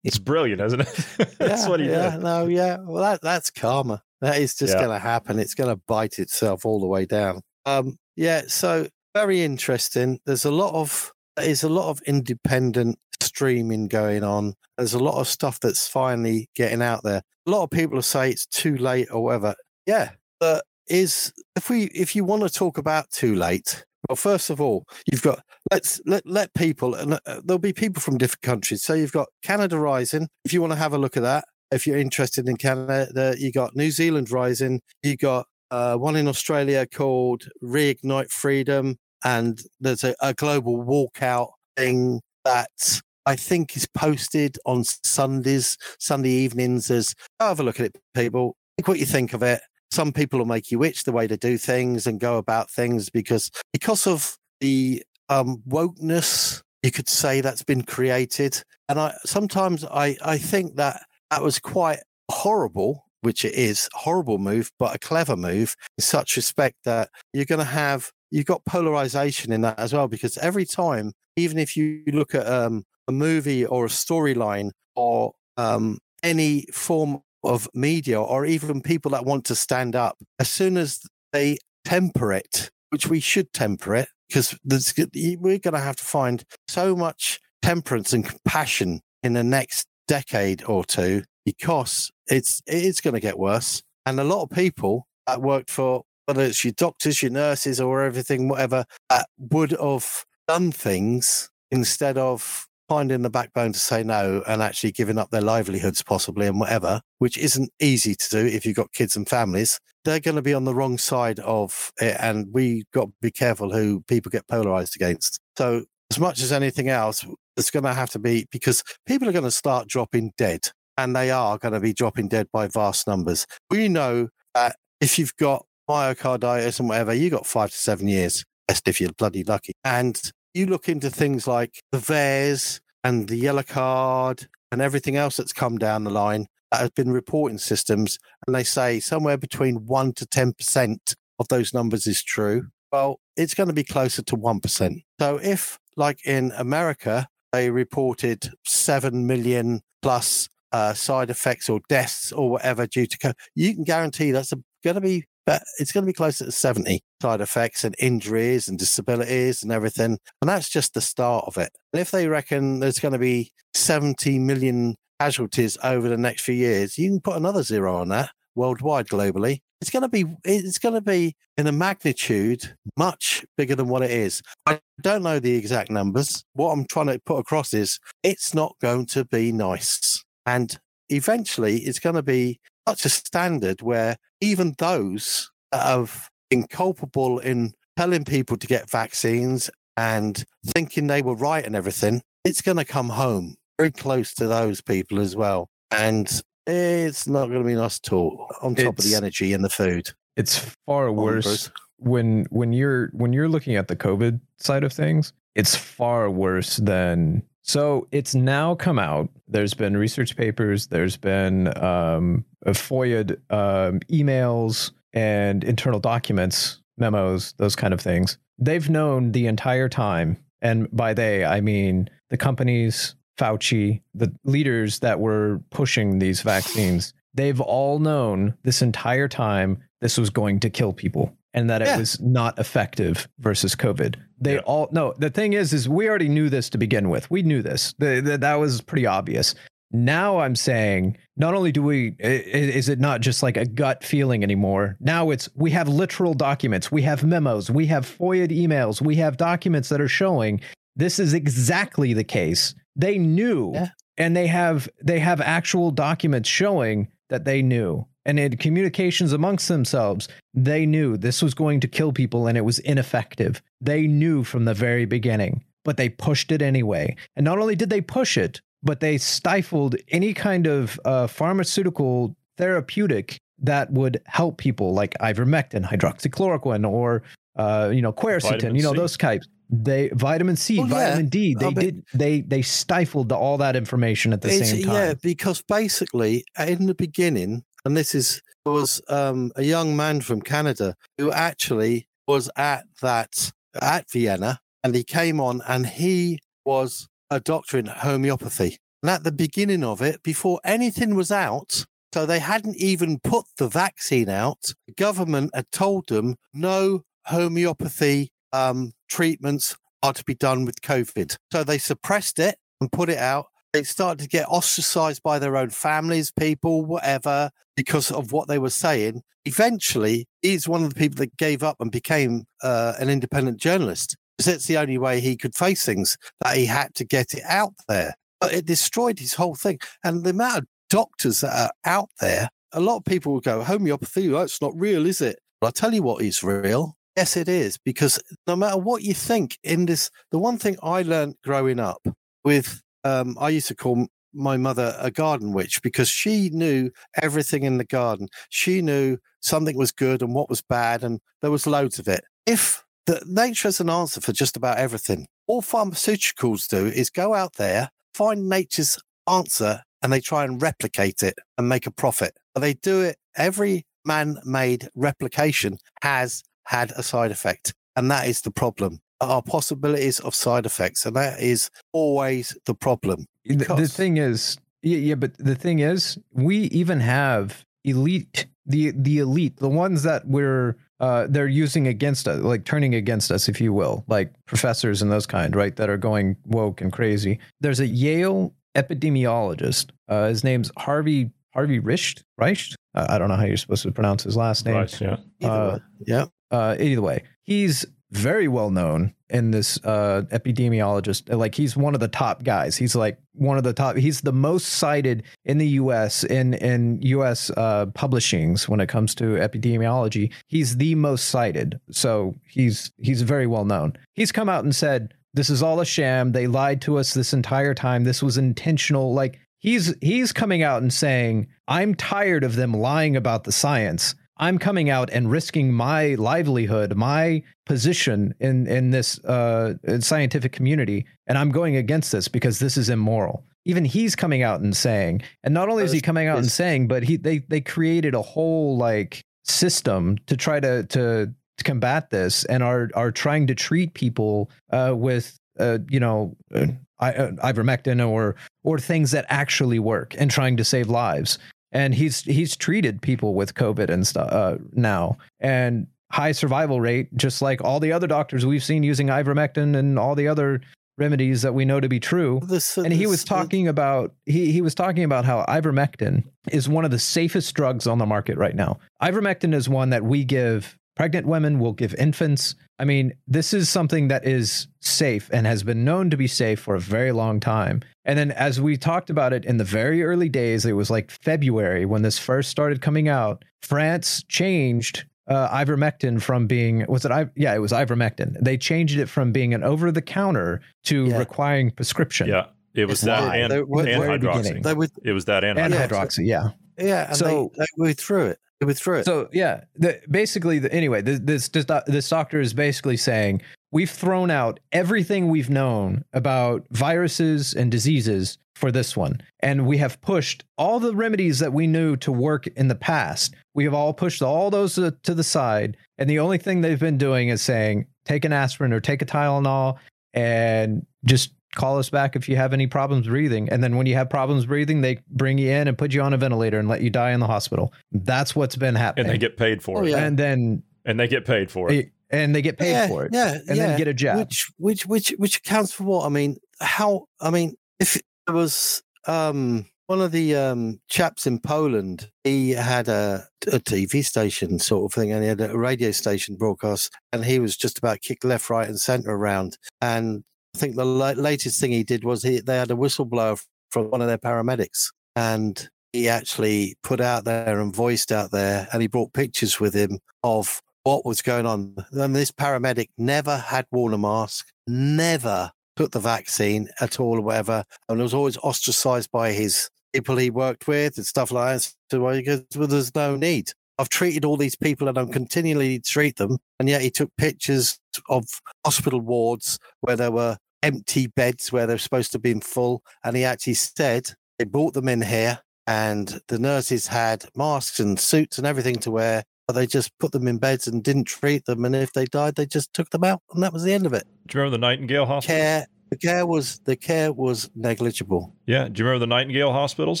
[SPEAKER 2] it's brilliant, isn't it? <laughs> That's
[SPEAKER 3] yeah,
[SPEAKER 2] what he
[SPEAKER 3] yeah,
[SPEAKER 2] did.
[SPEAKER 3] No, yeah. Well, that that's karma. That is just
[SPEAKER 2] Yeah.
[SPEAKER 3] going to happen. It's going to bite itself all the way down. Um, yeah. So very interesting. There's a lot of there is a lot of independent streaming going on. There's a lot of stuff that's finally getting out there. A lot of people say it's too late or whatever. Yeah, but is if we if you want to talk about too late, well, first of all, you've got let's let let people and uh, there'll be people from different countries. So you've got Canada Rising. If you want to have a look at that, if you're interested in Canada, you got New Zealand Rising. You got uh, one in Australia called Reignite Freedom, and there's a, a global walkout thing that I think is posted on Sundays, Sunday evenings. As have a look at it, people. Think what you think of it. Some people will make you itch the way to do things and go about things because because of the um, wokeness, you could say that's been created. And I sometimes I I think that that was quite horrible, which it is a horrible move, but a clever move in such respect that you're going to have you've got polarization in that as well because every time, even if you look at um, a movie or a storyline or um, any form of media or even people that want to stand up, as soon as they temper it, which we should temper it, because we're going to have to find so much temperance and compassion in the next decade or two because it's it's going to get worse. And a lot of people that worked for whether it's your doctors, your nurses, or everything, whatever, that would have done things instead of finding the backbone to say no and actually giving up their livelihoods possibly and whatever, which isn't easy to do if you've got kids and families, they're going to be on the wrong side of it. And we got to be careful who people get polarized against. So as much as anything else, it's going to have to be because people are going to start dropping dead and they are going to be dropping dead by vast numbers. We know that if you've got myocarditis and whatever, you got five to seven years, best if you're bloody lucky. And you look into things like the VAERS and the yellow card and everything else that's come down the line that has been reporting systems, and they say somewhere between one to ten percent of those numbers is true. Well, it's going to be closer to one percent. So if, like in America, they reported seven million plus uh, side effects or deaths or whatever due to COVID, you can guarantee that's going to be but it's going to be closer to 70 side effects and injuries and disabilities and everything. And that's just the start of it. And if they reckon there's going to be 70 million casualties over the next few years, you can put another zero on that worldwide, globally. It's going to be it's going to be in a magnitude much bigger than what it is. I don't know the exact numbers. What I'm trying to put across is it's not going to be nice. And eventually it's going to be such a standard where even those that have been culpable in telling people to get vaccines and thinking they were right and everything, it's going to come home very close to those people as well. And it's not going to be nice at all on top it's, of the energy and the food.
[SPEAKER 4] It's far worse when when you're when you're looking at the COVID side of things. It's far worse than so it's now come out. There's been research papers. There's been um, FOIA um, emails and internal documents, memos, those kind of things. They've known the entire time, and by they I mean the companies, Fauci, the leaders that were pushing these vaccines. They've all known this entire time this was going to kill people and that yeah. it was not effective versus COVID. They yeah. all no. The thing is, is we already knew this to begin with. We knew this. The, the, that was pretty obvious. Now I'm saying, not only do we, is it not just like a gut feeling anymore? Now it's we have literal documents, we have memos, we have FOIA emails, we have documents that are showing this is exactly the case. They knew, yeah. and they have they have actual documents showing that they knew and in communications amongst themselves, they knew this was going to kill people and it was ineffective. They knew from the very beginning, but they pushed it anyway. And not only did they push it, but they stifled any kind of uh, pharmaceutical therapeutic that would help people, like ivermectin, hydroxychloroquine, or uh, you know quercetin, vitamin you know C. those types. They vitamin C, well, vitamin yeah. D. They did. They they stifled all that information at the same time. Yeah,
[SPEAKER 3] because basically, in the beginning, and this is was um, a young man from Canada who actually was at that at Vienna, and he came on, and he was a doctor in homeopathy. And at the beginning of it, before anything was out, so they hadn't even put the vaccine out. The government had told them no homeopathy um, treatments are to be done with COVID. So they suppressed it and put it out. They started to get ostracized by their own families, people, whatever because of what they were saying. Eventually, he's one of the people that gave up and became uh, an independent journalist because it's the only way he could face things that he had to get it out there. But it destroyed his whole thing. And the amount of doctors that are out there, a lot of people will go, homeopathy, that's not real, is it? But I'll tell you what is real. Yes, it is. Because no matter what you think in this, the one thing I learned growing up with, um, I used to call my mother a garden witch because she knew everything in the garden. She knew something was good and what was bad, and there was loads of it. If the nature has an answer for just about everything, all pharmaceuticals do is go out there, find nature's answer, and they try and replicate it and make a profit. But they do it. Every man-made replication has had a side effect, and that is the problem are possibilities of side effects, and that is always the problem.
[SPEAKER 4] The, the thing is, yeah, yeah, but the thing is, we even have elite, the the elite, the ones that we're uh, they're using against us, like turning against us, if you will, like professors and those kind, right, that are going woke and crazy. There's a Yale epidemiologist. Uh, his name's Harvey Harvey Risch. Risch. Uh, I don't know how you're supposed to pronounce his last name.
[SPEAKER 2] Right, yeah.
[SPEAKER 3] Either way. yeah.
[SPEAKER 4] Uh, either way, he's very well known in this uh, epidemiologist. Like he's one of the top guys. He's like one of the top. He's the most cited in the U.S. in in U.S. Uh, publishings when it comes to epidemiology. He's the most cited. So he's he's very well known. He's come out and said this is all a sham. They lied to us this entire time. This was intentional. Like he's he's coming out and saying I'm tired of them lying about the science. I'm coming out and risking my livelihood, my position in in this uh, scientific community, and I'm going against this because this is immoral. Even he's coming out and saying, and not only is he coming out and saying, but he they they created a whole like system to try to to, to combat this, and are are trying to treat people uh, with uh, you know. Uh, ivermectin or or things that actually work and trying to save lives and he's he's treated people with COVID and stuff uh, now, and high survival rate, just like all the other doctors we've seen using ivermectin and all the other remedies that we know to be true. This, and he was talking about he he was talking about how ivermectin is one of the safest drugs on the market right now. Ivermectin is one that we give pregnant women, we'll give infants. I mean, this is something that is safe and has been known to be safe for a very long time. And then, as we talked about it in the very early days, it was like February when this first started coming out. France changed uh, ivermectin from being was it I yeah it was ivermectin. They changed it from being an over the counter to yeah. requiring prescription.
[SPEAKER 2] Yeah, it was it's that and, and hydroxy. Would, it was that and,
[SPEAKER 4] and hydroxy. Yeah,
[SPEAKER 3] yeah. so they, they withdrew it. They withdrew it.
[SPEAKER 4] So yeah, the, basically, the, anyway, this, this this doctor is basically saying we've thrown out everything we've known about viruses and diseases for this one. And we have pushed all the remedies that we knew to work in the past. We have all pushed all those to, to the side. And the only thing they've been doing is saying, take an aspirin or take a Tylenol and just call us back if you have any problems breathing. And then when you have problems breathing, they bring you in and put you on a ventilator and let you die in the hospital. That's what's been happening.
[SPEAKER 2] And they get paid for oh, it.
[SPEAKER 4] Yeah. And then
[SPEAKER 2] and they get paid for it
[SPEAKER 4] and they get paid
[SPEAKER 3] yeah,
[SPEAKER 4] for it.
[SPEAKER 3] Yeah,
[SPEAKER 4] and
[SPEAKER 3] yeah.
[SPEAKER 4] then get a job.
[SPEAKER 3] Which which which which accounts for what? I mean, how? I mean, if it was um, one of the um, chaps in Poland, he had a, a TV station sort of thing, and he had a radio station broadcast, and he was just about kicked left, right, and centre around. And I think the la- latest thing he did was he they had a whistleblower from one of their paramedics, and he actually put out there and voiced out there, and he brought pictures with him of what was going on. And this paramedic never had worn a mask, never took the vaccine at all or whatever, and was always ostracized by his people he worked with and stuff like that. So he goes, well, there's no need. I've treated all these people and I'm continually treat them. And yet he took pictures of hospital wards where there were empty beds where they're supposed to be in full. And he actually said they brought them in here and the nurses had masks and suits and everything to wear but they just put them in beds and didn't treat them. And if they died, they just took them out, and that was the end of it.
[SPEAKER 2] Do you remember the Nightingale Hospital?
[SPEAKER 3] Care, the care was the care was negligible.
[SPEAKER 2] Yeah. Do you remember the Nightingale hospitals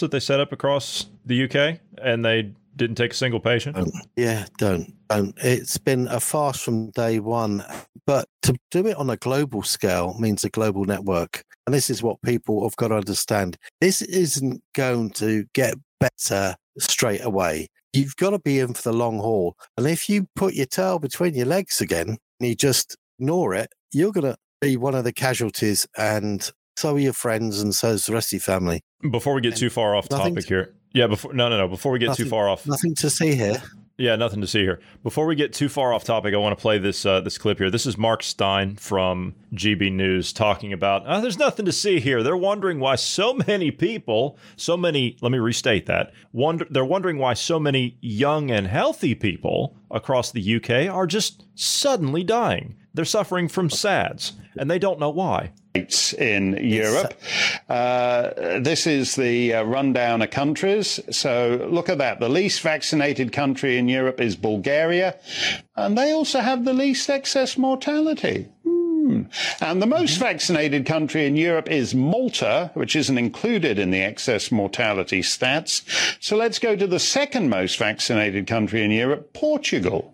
[SPEAKER 2] that they set up across the UK, and they didn't take a single patient?
[SPEAKER 3] Don't. Yeah, don't. Don't. It's been a fast from day one. But to do it on a global scale means a global network. And this is what people have got to understand. This isn't going to get better straight away you've got to be in for the long haul. And if you put your tail between your legs again and you just ignore it, you're going to be one of the casualties. And so are your friends, and so is the rest of your family.
[SPEAKER 2] Before we get and too far off topic to, here, yeah. Before no, no, no. Before we get
[SPEAKER 3] nothing,
[SPEAKER 2] too far off,
[SPEAKER 3] nothing to see here.
[SPEAKER 2] Yeah, nothing to see here. Before we get too far off topic, I want to play this uh, this clip here. This is Mark Steyn from GB News talking about. Oh, there's nothing to see here. They're wondering why so many people, so many. Let me restate that. Wonder, they're wondering why so many young and healthy people across the UK are just suddenly dying. They're suffering from SADS, and they don't know why
[SPEAKER 5] in Europe. Uh, this is the uh, rundown of countries. So look at that. The least vaccinated country in Europe is Bulgaria, and they also have the least excess mortality. Hmm. Hmm. And the most vaccinated country in Europe is Malta, which isn't included in the excess mortality stats. So let's go to the second most vaccinated country in Europe, Portugal.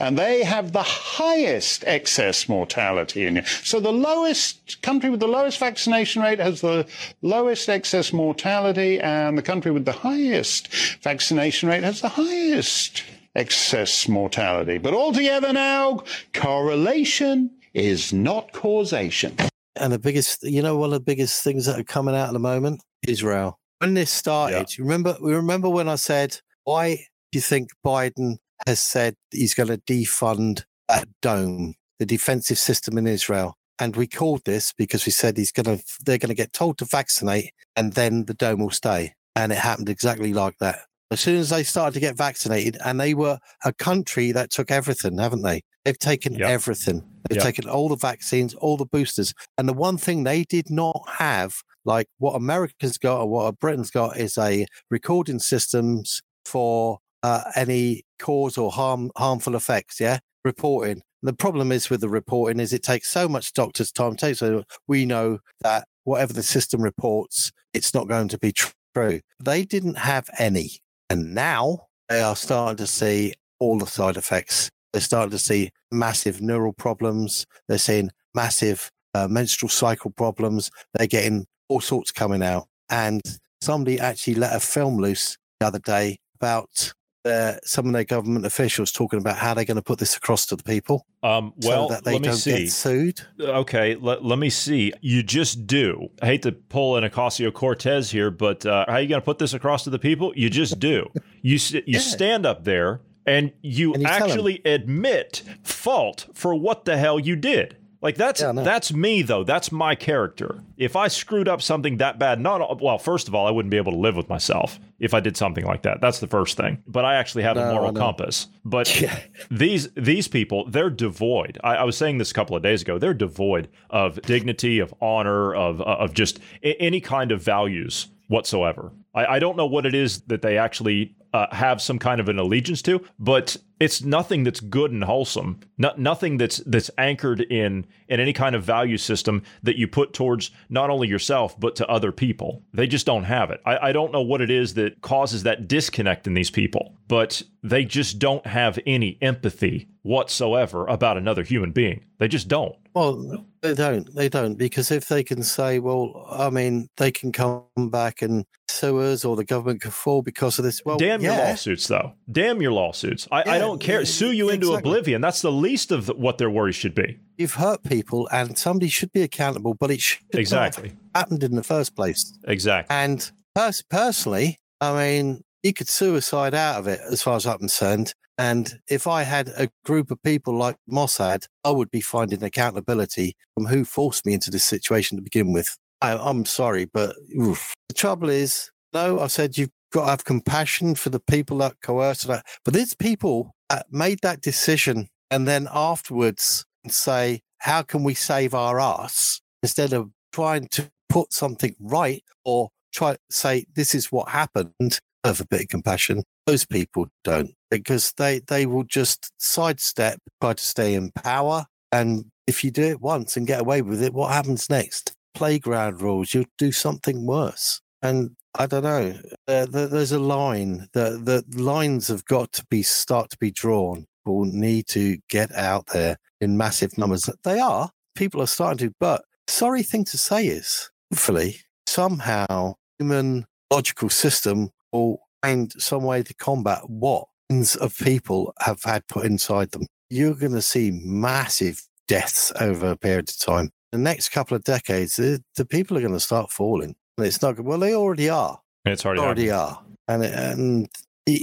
[SPEAKER 5] And they have the highest excess mortality in Europe. So the lowest country with the lowest vaccination rate has the lowest excess mortality, and the country with the highest vaccination rate has the highest excess mortality. But altogether now, correlation is not causation.
[SPEAKER 3] And the biggest, you know, one of the biggest things that are coming out at the moment, Israel. When this started, yeah. you remember, we remember when I said, why do you think Biden has said he's going to defund that dome, the defensive system in Israel? And we called this because we said he's going to, they're going to get told to vaccinate and then the dome will stay. And it happened exactly like that. As soon as they started to get vaccinated, and they were a country that took everything, haven't they? They've taken yep. everything. They've yep. taken all the vaccines, all the boosters. And the one thing they did not have, like what America's got or what Britain's got, is a recording systems for uh, any cause or harm harmful effects. Yeah, reporting. The problem is with the reporting is it takes so much doctor's time. Takes so we know that whatever the system reports, it's not going to be true. They didn't have any. And now they are starting to see all the side effects. They're starting to see massive neural problems. They're seeing massive uh, menstrual cycle problems. They're getting all sorts coming out. And somebody actually let a film loose the other day about uh, some of their government officials talking about how they're going to put this across to the people.
[SPEAKER 2] Um, well, so that they let me
[SPEAKER 3] don't
[SPEAKER 2] see.
[SPEAKER 3] get sued.
[SPEAKER 2] Okay, let, let me see. You just do. I hate to pull an Ocasio Cortez here, but uh, how are you going to put this across to the people? You just do. You you <laughs> yeah. stand up there and you, and you actually admit fault for what the hell you did. Like that's yeah, no. that's me though. That's my character. If I screwed up something that bad, not well. First of all, I wouldn't be able to live with myself if I did something like that. That's the first thing. But I actually have no, a moral compass. But <laughs> yeah. these these people, they're devoid. I, I, was saying this a couple of days ago. They're devoid of dignity, of honor, of uh, of just any kind of values whatsoever. I, I don't know what it is that they actually uh, have some kind of an allegiance to, but it's nothing that's good and wholesome. Not, nothing that's that's anchored in in any kind of value system that you put towards not only yourself but to other people. They just don't have it. I, I don't know what it is that causes that disconnect in these people, but they just don't have any empathy whatsoever about another human being. They just don't.
[SPEAKER 3] Well, they don't. They don't because if they can say, well, I mean, they can come back and us or the government can fall because of this. Well,
[SPEAKER 2] damn
[SPEAKER 3] yeah.
[SPEAKER 2] your lawsuits, though. Damn your lawsuits. I, yeah, I don't care. Sue you into exactly. oblivion. That's the least of what their worries should be.
[SPEAKER 3] You've hurt people, and somebody should be accountable, but it should
[SPEAKER 2] exactly
[SPEAKER 3] happened in the first place.
[SPEAKER 2] Exactly.
[SPEAKER 3] And pers- personally, I mean, you could suicide out of it, as far as I'm concerned. And if I had a group of people like Mossad, I would be finding accountability from who forced me into this situation to begin with. I, am sorry, but oof. the trouble is, no, I said you've got to have compassion for the people that coerced that. But these people uh, made that decision and then afterwards say, how can we save our ass instead of trying to put something right or try to say, this is what happened, have a bit of compassion. Those people don't because they, they will just sidestep, try to stay in power. And if you do it once and get away with it, what happens next? Playground rules, you'll do something worse. And I don't know. Uh, there's a line. The the lines have got to be start to be drawn. People need to get out there in massive numbers. They are. People are starting to. But sorry thing to say is, hopefully, somehow human logical system will find some way to combat what of people have had put inside them. You're going to see massive deaths over a period of time. The next couple of decades, the, the people are going to start falling. And it's not good. Well, they already are.
[SPEAKER 2] It's already,
[SPEAKER 3] already are. And, and he,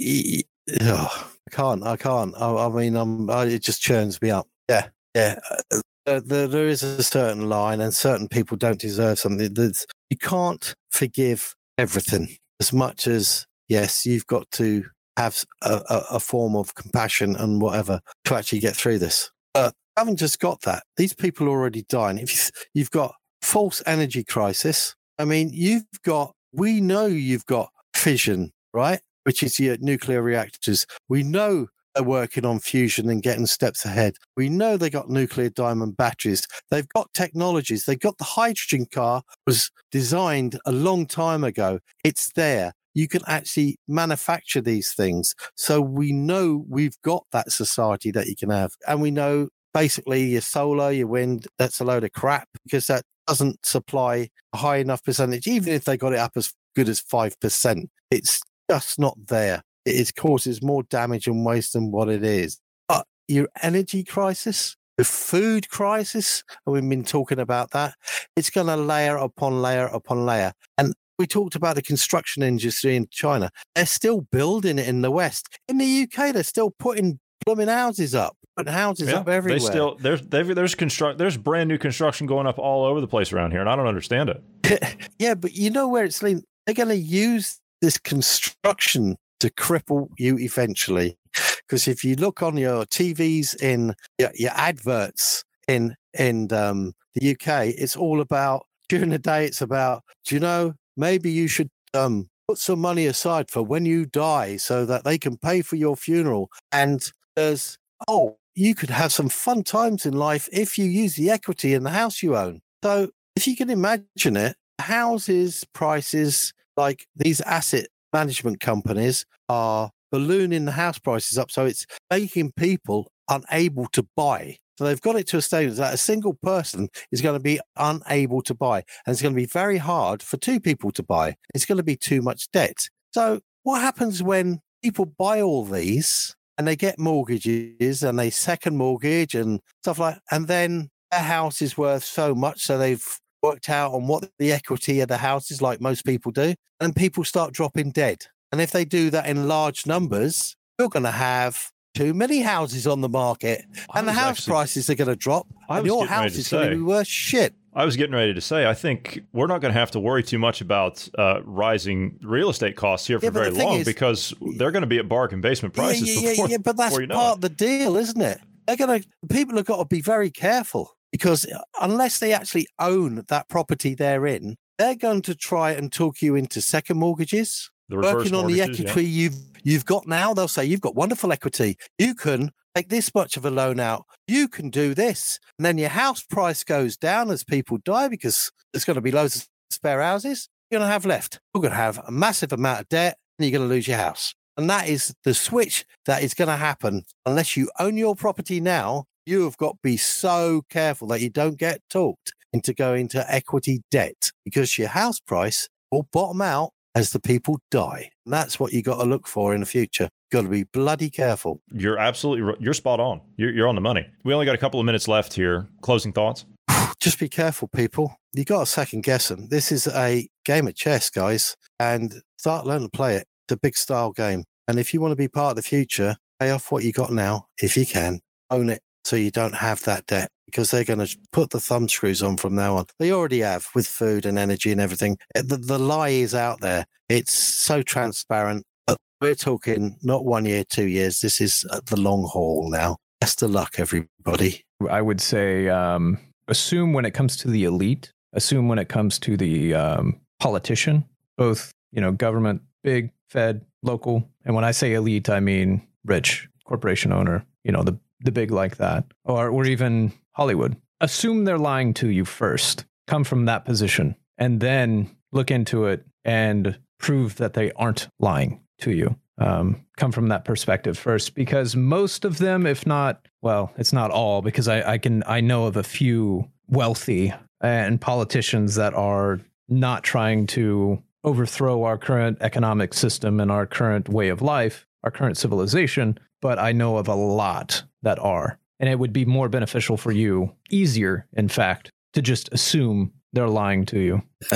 [SPEAKER 3] he, oh, I can't. I can't. I, I mean, I'm, I, it just churns me up. Yeah. Yeah. Uh, uh there, there is a certain line, and certain people don't deserve something. That's, you can't forgive everything as much as yes, you've got to have a, a, a form of compassion and whatever to actually get through this. But haven't just got that. These people are already dying. If you, you've got false energy crisis, I mean, you've got. We know you've got fission, right? Which is your nuclear reactors. We know they're working on fusion and getting steps ahead. We know they got nuclear diamond batteries. They've got technologies. They got the hydrogen car was designed a long time ago. It's there. You can actually manufacture these things. So we know we've got that society that you can have. And we know basically your solar, your wind, that's a load of crap because that doesn't supply a high enough percentage, even if they got it up as good as 5%. It's just not there. It causes more damage and waste than what it is. But your energy crisis, the food crisis, and we've been talking about that, it's going to layer upon layer upon layer. And we talked about the construction industry in China. They're still building it in the West. In the UK, they're still putting blooming houses up putting houses yeah, up everywhere.
[SPEAKER 2] They still there's there's construct there's brand new construction going up all over the place around here, and I don't understand
[SPEAKER 3] it. <laughs> yeah, but you know where it's leading. They're going to use this construction to cripple you eventually, because if you look on your TVs in your, your adverts in in um, the UK, it's all about during the day. It's about do you know maybe you should um, put some money aside for when you die so that they can pay for your funeral. And there's, oh, you could have some fun times in life if you use the equity in the house you own. So if you can imagine it, houses prices like these asset management companies are ballooning the house prices up. So it's making people unable to buy. So they've got it to a stage that a single person is going to be unable to buy. And it's going to be very hard for two people to buy. It's going to be too much debt. So what happens when people buy all these and they get mortgages and they second mortgage and stuff like and then their house is worth so much so they've worked out on what the equity of the house is like most people do and people start dropping dead. And if they do that in large numbers you're going to have too many houses on the market and the house actually, prices are going to drop and your house is going to be worth shit
[SPEAKER 2] I was getting ready to say, I think we're not going to have to worry too much about uh, rising real estate costs here for yeah, very long is, because they're going to be at bargain basement prices.
[SPEAKER 3] Yeah, yeah,
[SPEAKER 2] before,
[SPEAKER 3] yeah, but that's
[SPEAKER 2] you know
[SPEAKER 3] part
[SPEAKER 2] it.
[SPEAKER 3] of the deal, isn't it? They're going to people have got to be very careful because uh, unless they actually own that property they're in, they're going to try and talk you into second mortgages, working on the equity yeah. you've you've got now. They'll say you've got wonderful equity. You can take this much of a loan out. You can do this. And then your house price goes down as people die because there's going to be loads of spare houses. You're going to have left. You're going to have a massive amount of debt and you're going to lose your house. And that is the switch that is going to happen unless you own your property now. You have got to be so careful that you don't get talked into going to equity debt because your house price will bottom out as the people die. And that's what you got to look for in the future. Got to be bloody careful.
[SPEAKER 2] You're absolutely you're spot on. You're, you're on the money. We only got a couple of minutes left here. Closing thoughts. <sighs>
[SPEAKER 3] Just be careful, people. You got to second guess them. This is a game of chess, guys, and start learning to play it. It's a big style game, and if you want to be part of the future, pay off what you got now if you can. Own it so you don't have that debt because they're going to put the thumb screws on from now on. They already have with food and energy and everything. Eh, the, the lie is out there. It's so transparent. We're talking not one year, two years. This is uh, the long haul now. Best of luck, everybody.
[SPEAKER 4] I would say um, assume when it comes to the elite, assume when it comes to the um, politician, both, you know, government, big, Fed, local. And when I say elite, I mean rich, corporation owner, you know, the the big like that, or or even Hollywood. Assume they're lying to you first. Come from that position, and then look into it and prove that they aren't lying to you. Um, come from that perspective first, because most of them, if not, well, it's not all, because I, I can I know of a few wealthy and politicians that are not trying to overthrow our current economic system and our current way of life, our current civilization, but I know of a lot that are. And it would be more beneficial for you, easier, in fact, to just assume they're lying to you. <laughs>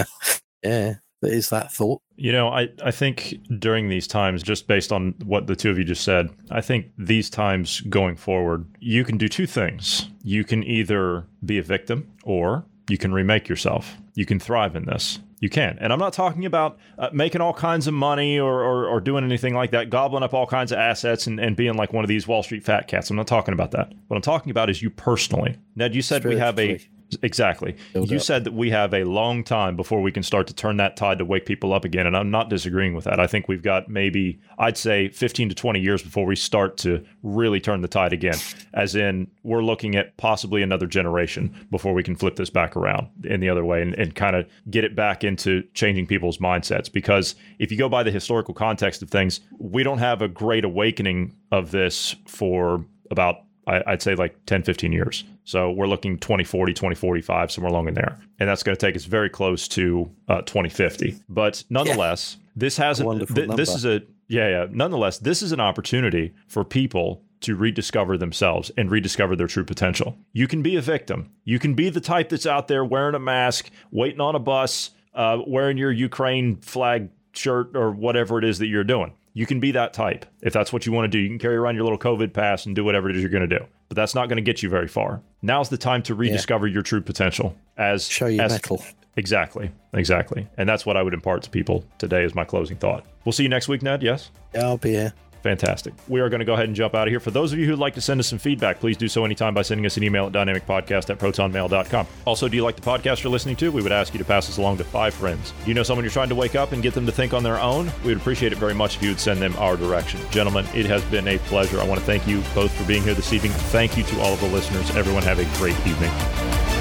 [SPEAKER 3] yeah, there is that thought.
[SPEAKER 2] You know, I, I think during these times, just based on what the two of you just said, I think these times going forward, you can do two things. You can either be a victim or you can remake yourself. You can thrive in this. You can. And I'm not talking about uh, making all kinds of money or, or, or, doing anything like that, gobbling up all kinds of assets and, and being like one of these Wall Street fat cats. I'm not talking about that. What I'm talking about is you personally. Ned, you said we have a Exactly. You
[SPEAKER 3] up.
[SPEAKER 2] said that we have a long time before we can start to turn that tide to wake people up again. And I'm not disagreeing with that. I think we've got maybe, I'd say 15 to 20 years before we start to really turn the tide again. As in, we're looking at possibly another generation before we can flip this back around in the other way and, and kind of get it back into changing people's mindsets. Because if you go by the historical context of things, we don't have a great awakening of this for about I, I'd say like 10, 15 years. So we're looking 2040, 2045, somewhere along in there. And that's going to take us very close to uh, 2050. But nonetheless, this hasn't,
[SPEAKER 3] Wonderful
[SPEAKER 2] th- this is a, yeah, yeah. Nonetheless, this is an opportunity for people to rediscover themselves and rediscover their true potential. You can be a victim. You can be the type that's out there wearing a mask, waiting on a bus, uh, wearing your Ukraine flag shirt or whatever it is that you're doing. You can be that type if that's what you want to do. You can carry around your little COVID pass and do whatever it is you're going to do. But that's not going to get you very far. Now's the time to rediscover your true potential as
[SPEAKER 3] Show your
[SPEAKER 2] as,
[SPEAKER 3] metal.
[SPEAKER 2] Exactly. Exactly. And that's what I would impart to people today as my closing thought. We'll see you next week, Ned. Yes?
[SPEAKER 3] Yeah, I'll be here.
[SPEAKER 2] Fantastic. We are going to go ahead and jump out of here. For those of you who'd like to send us some feedback, please do so anytime by sending us an email at dynamicpodcast at protonmail.com. Also, do you like the podcast you're listening to? We would ask you to pass us along to five friends. Do you know someone you're trying to wake up and get them to think on their own? We would appreciate it very much if you would send them our direction. Gentlemen, it has been a pleasure. I want to thank you both for being here this evening. Thank you to all of the listeners. Everyone have a great evening.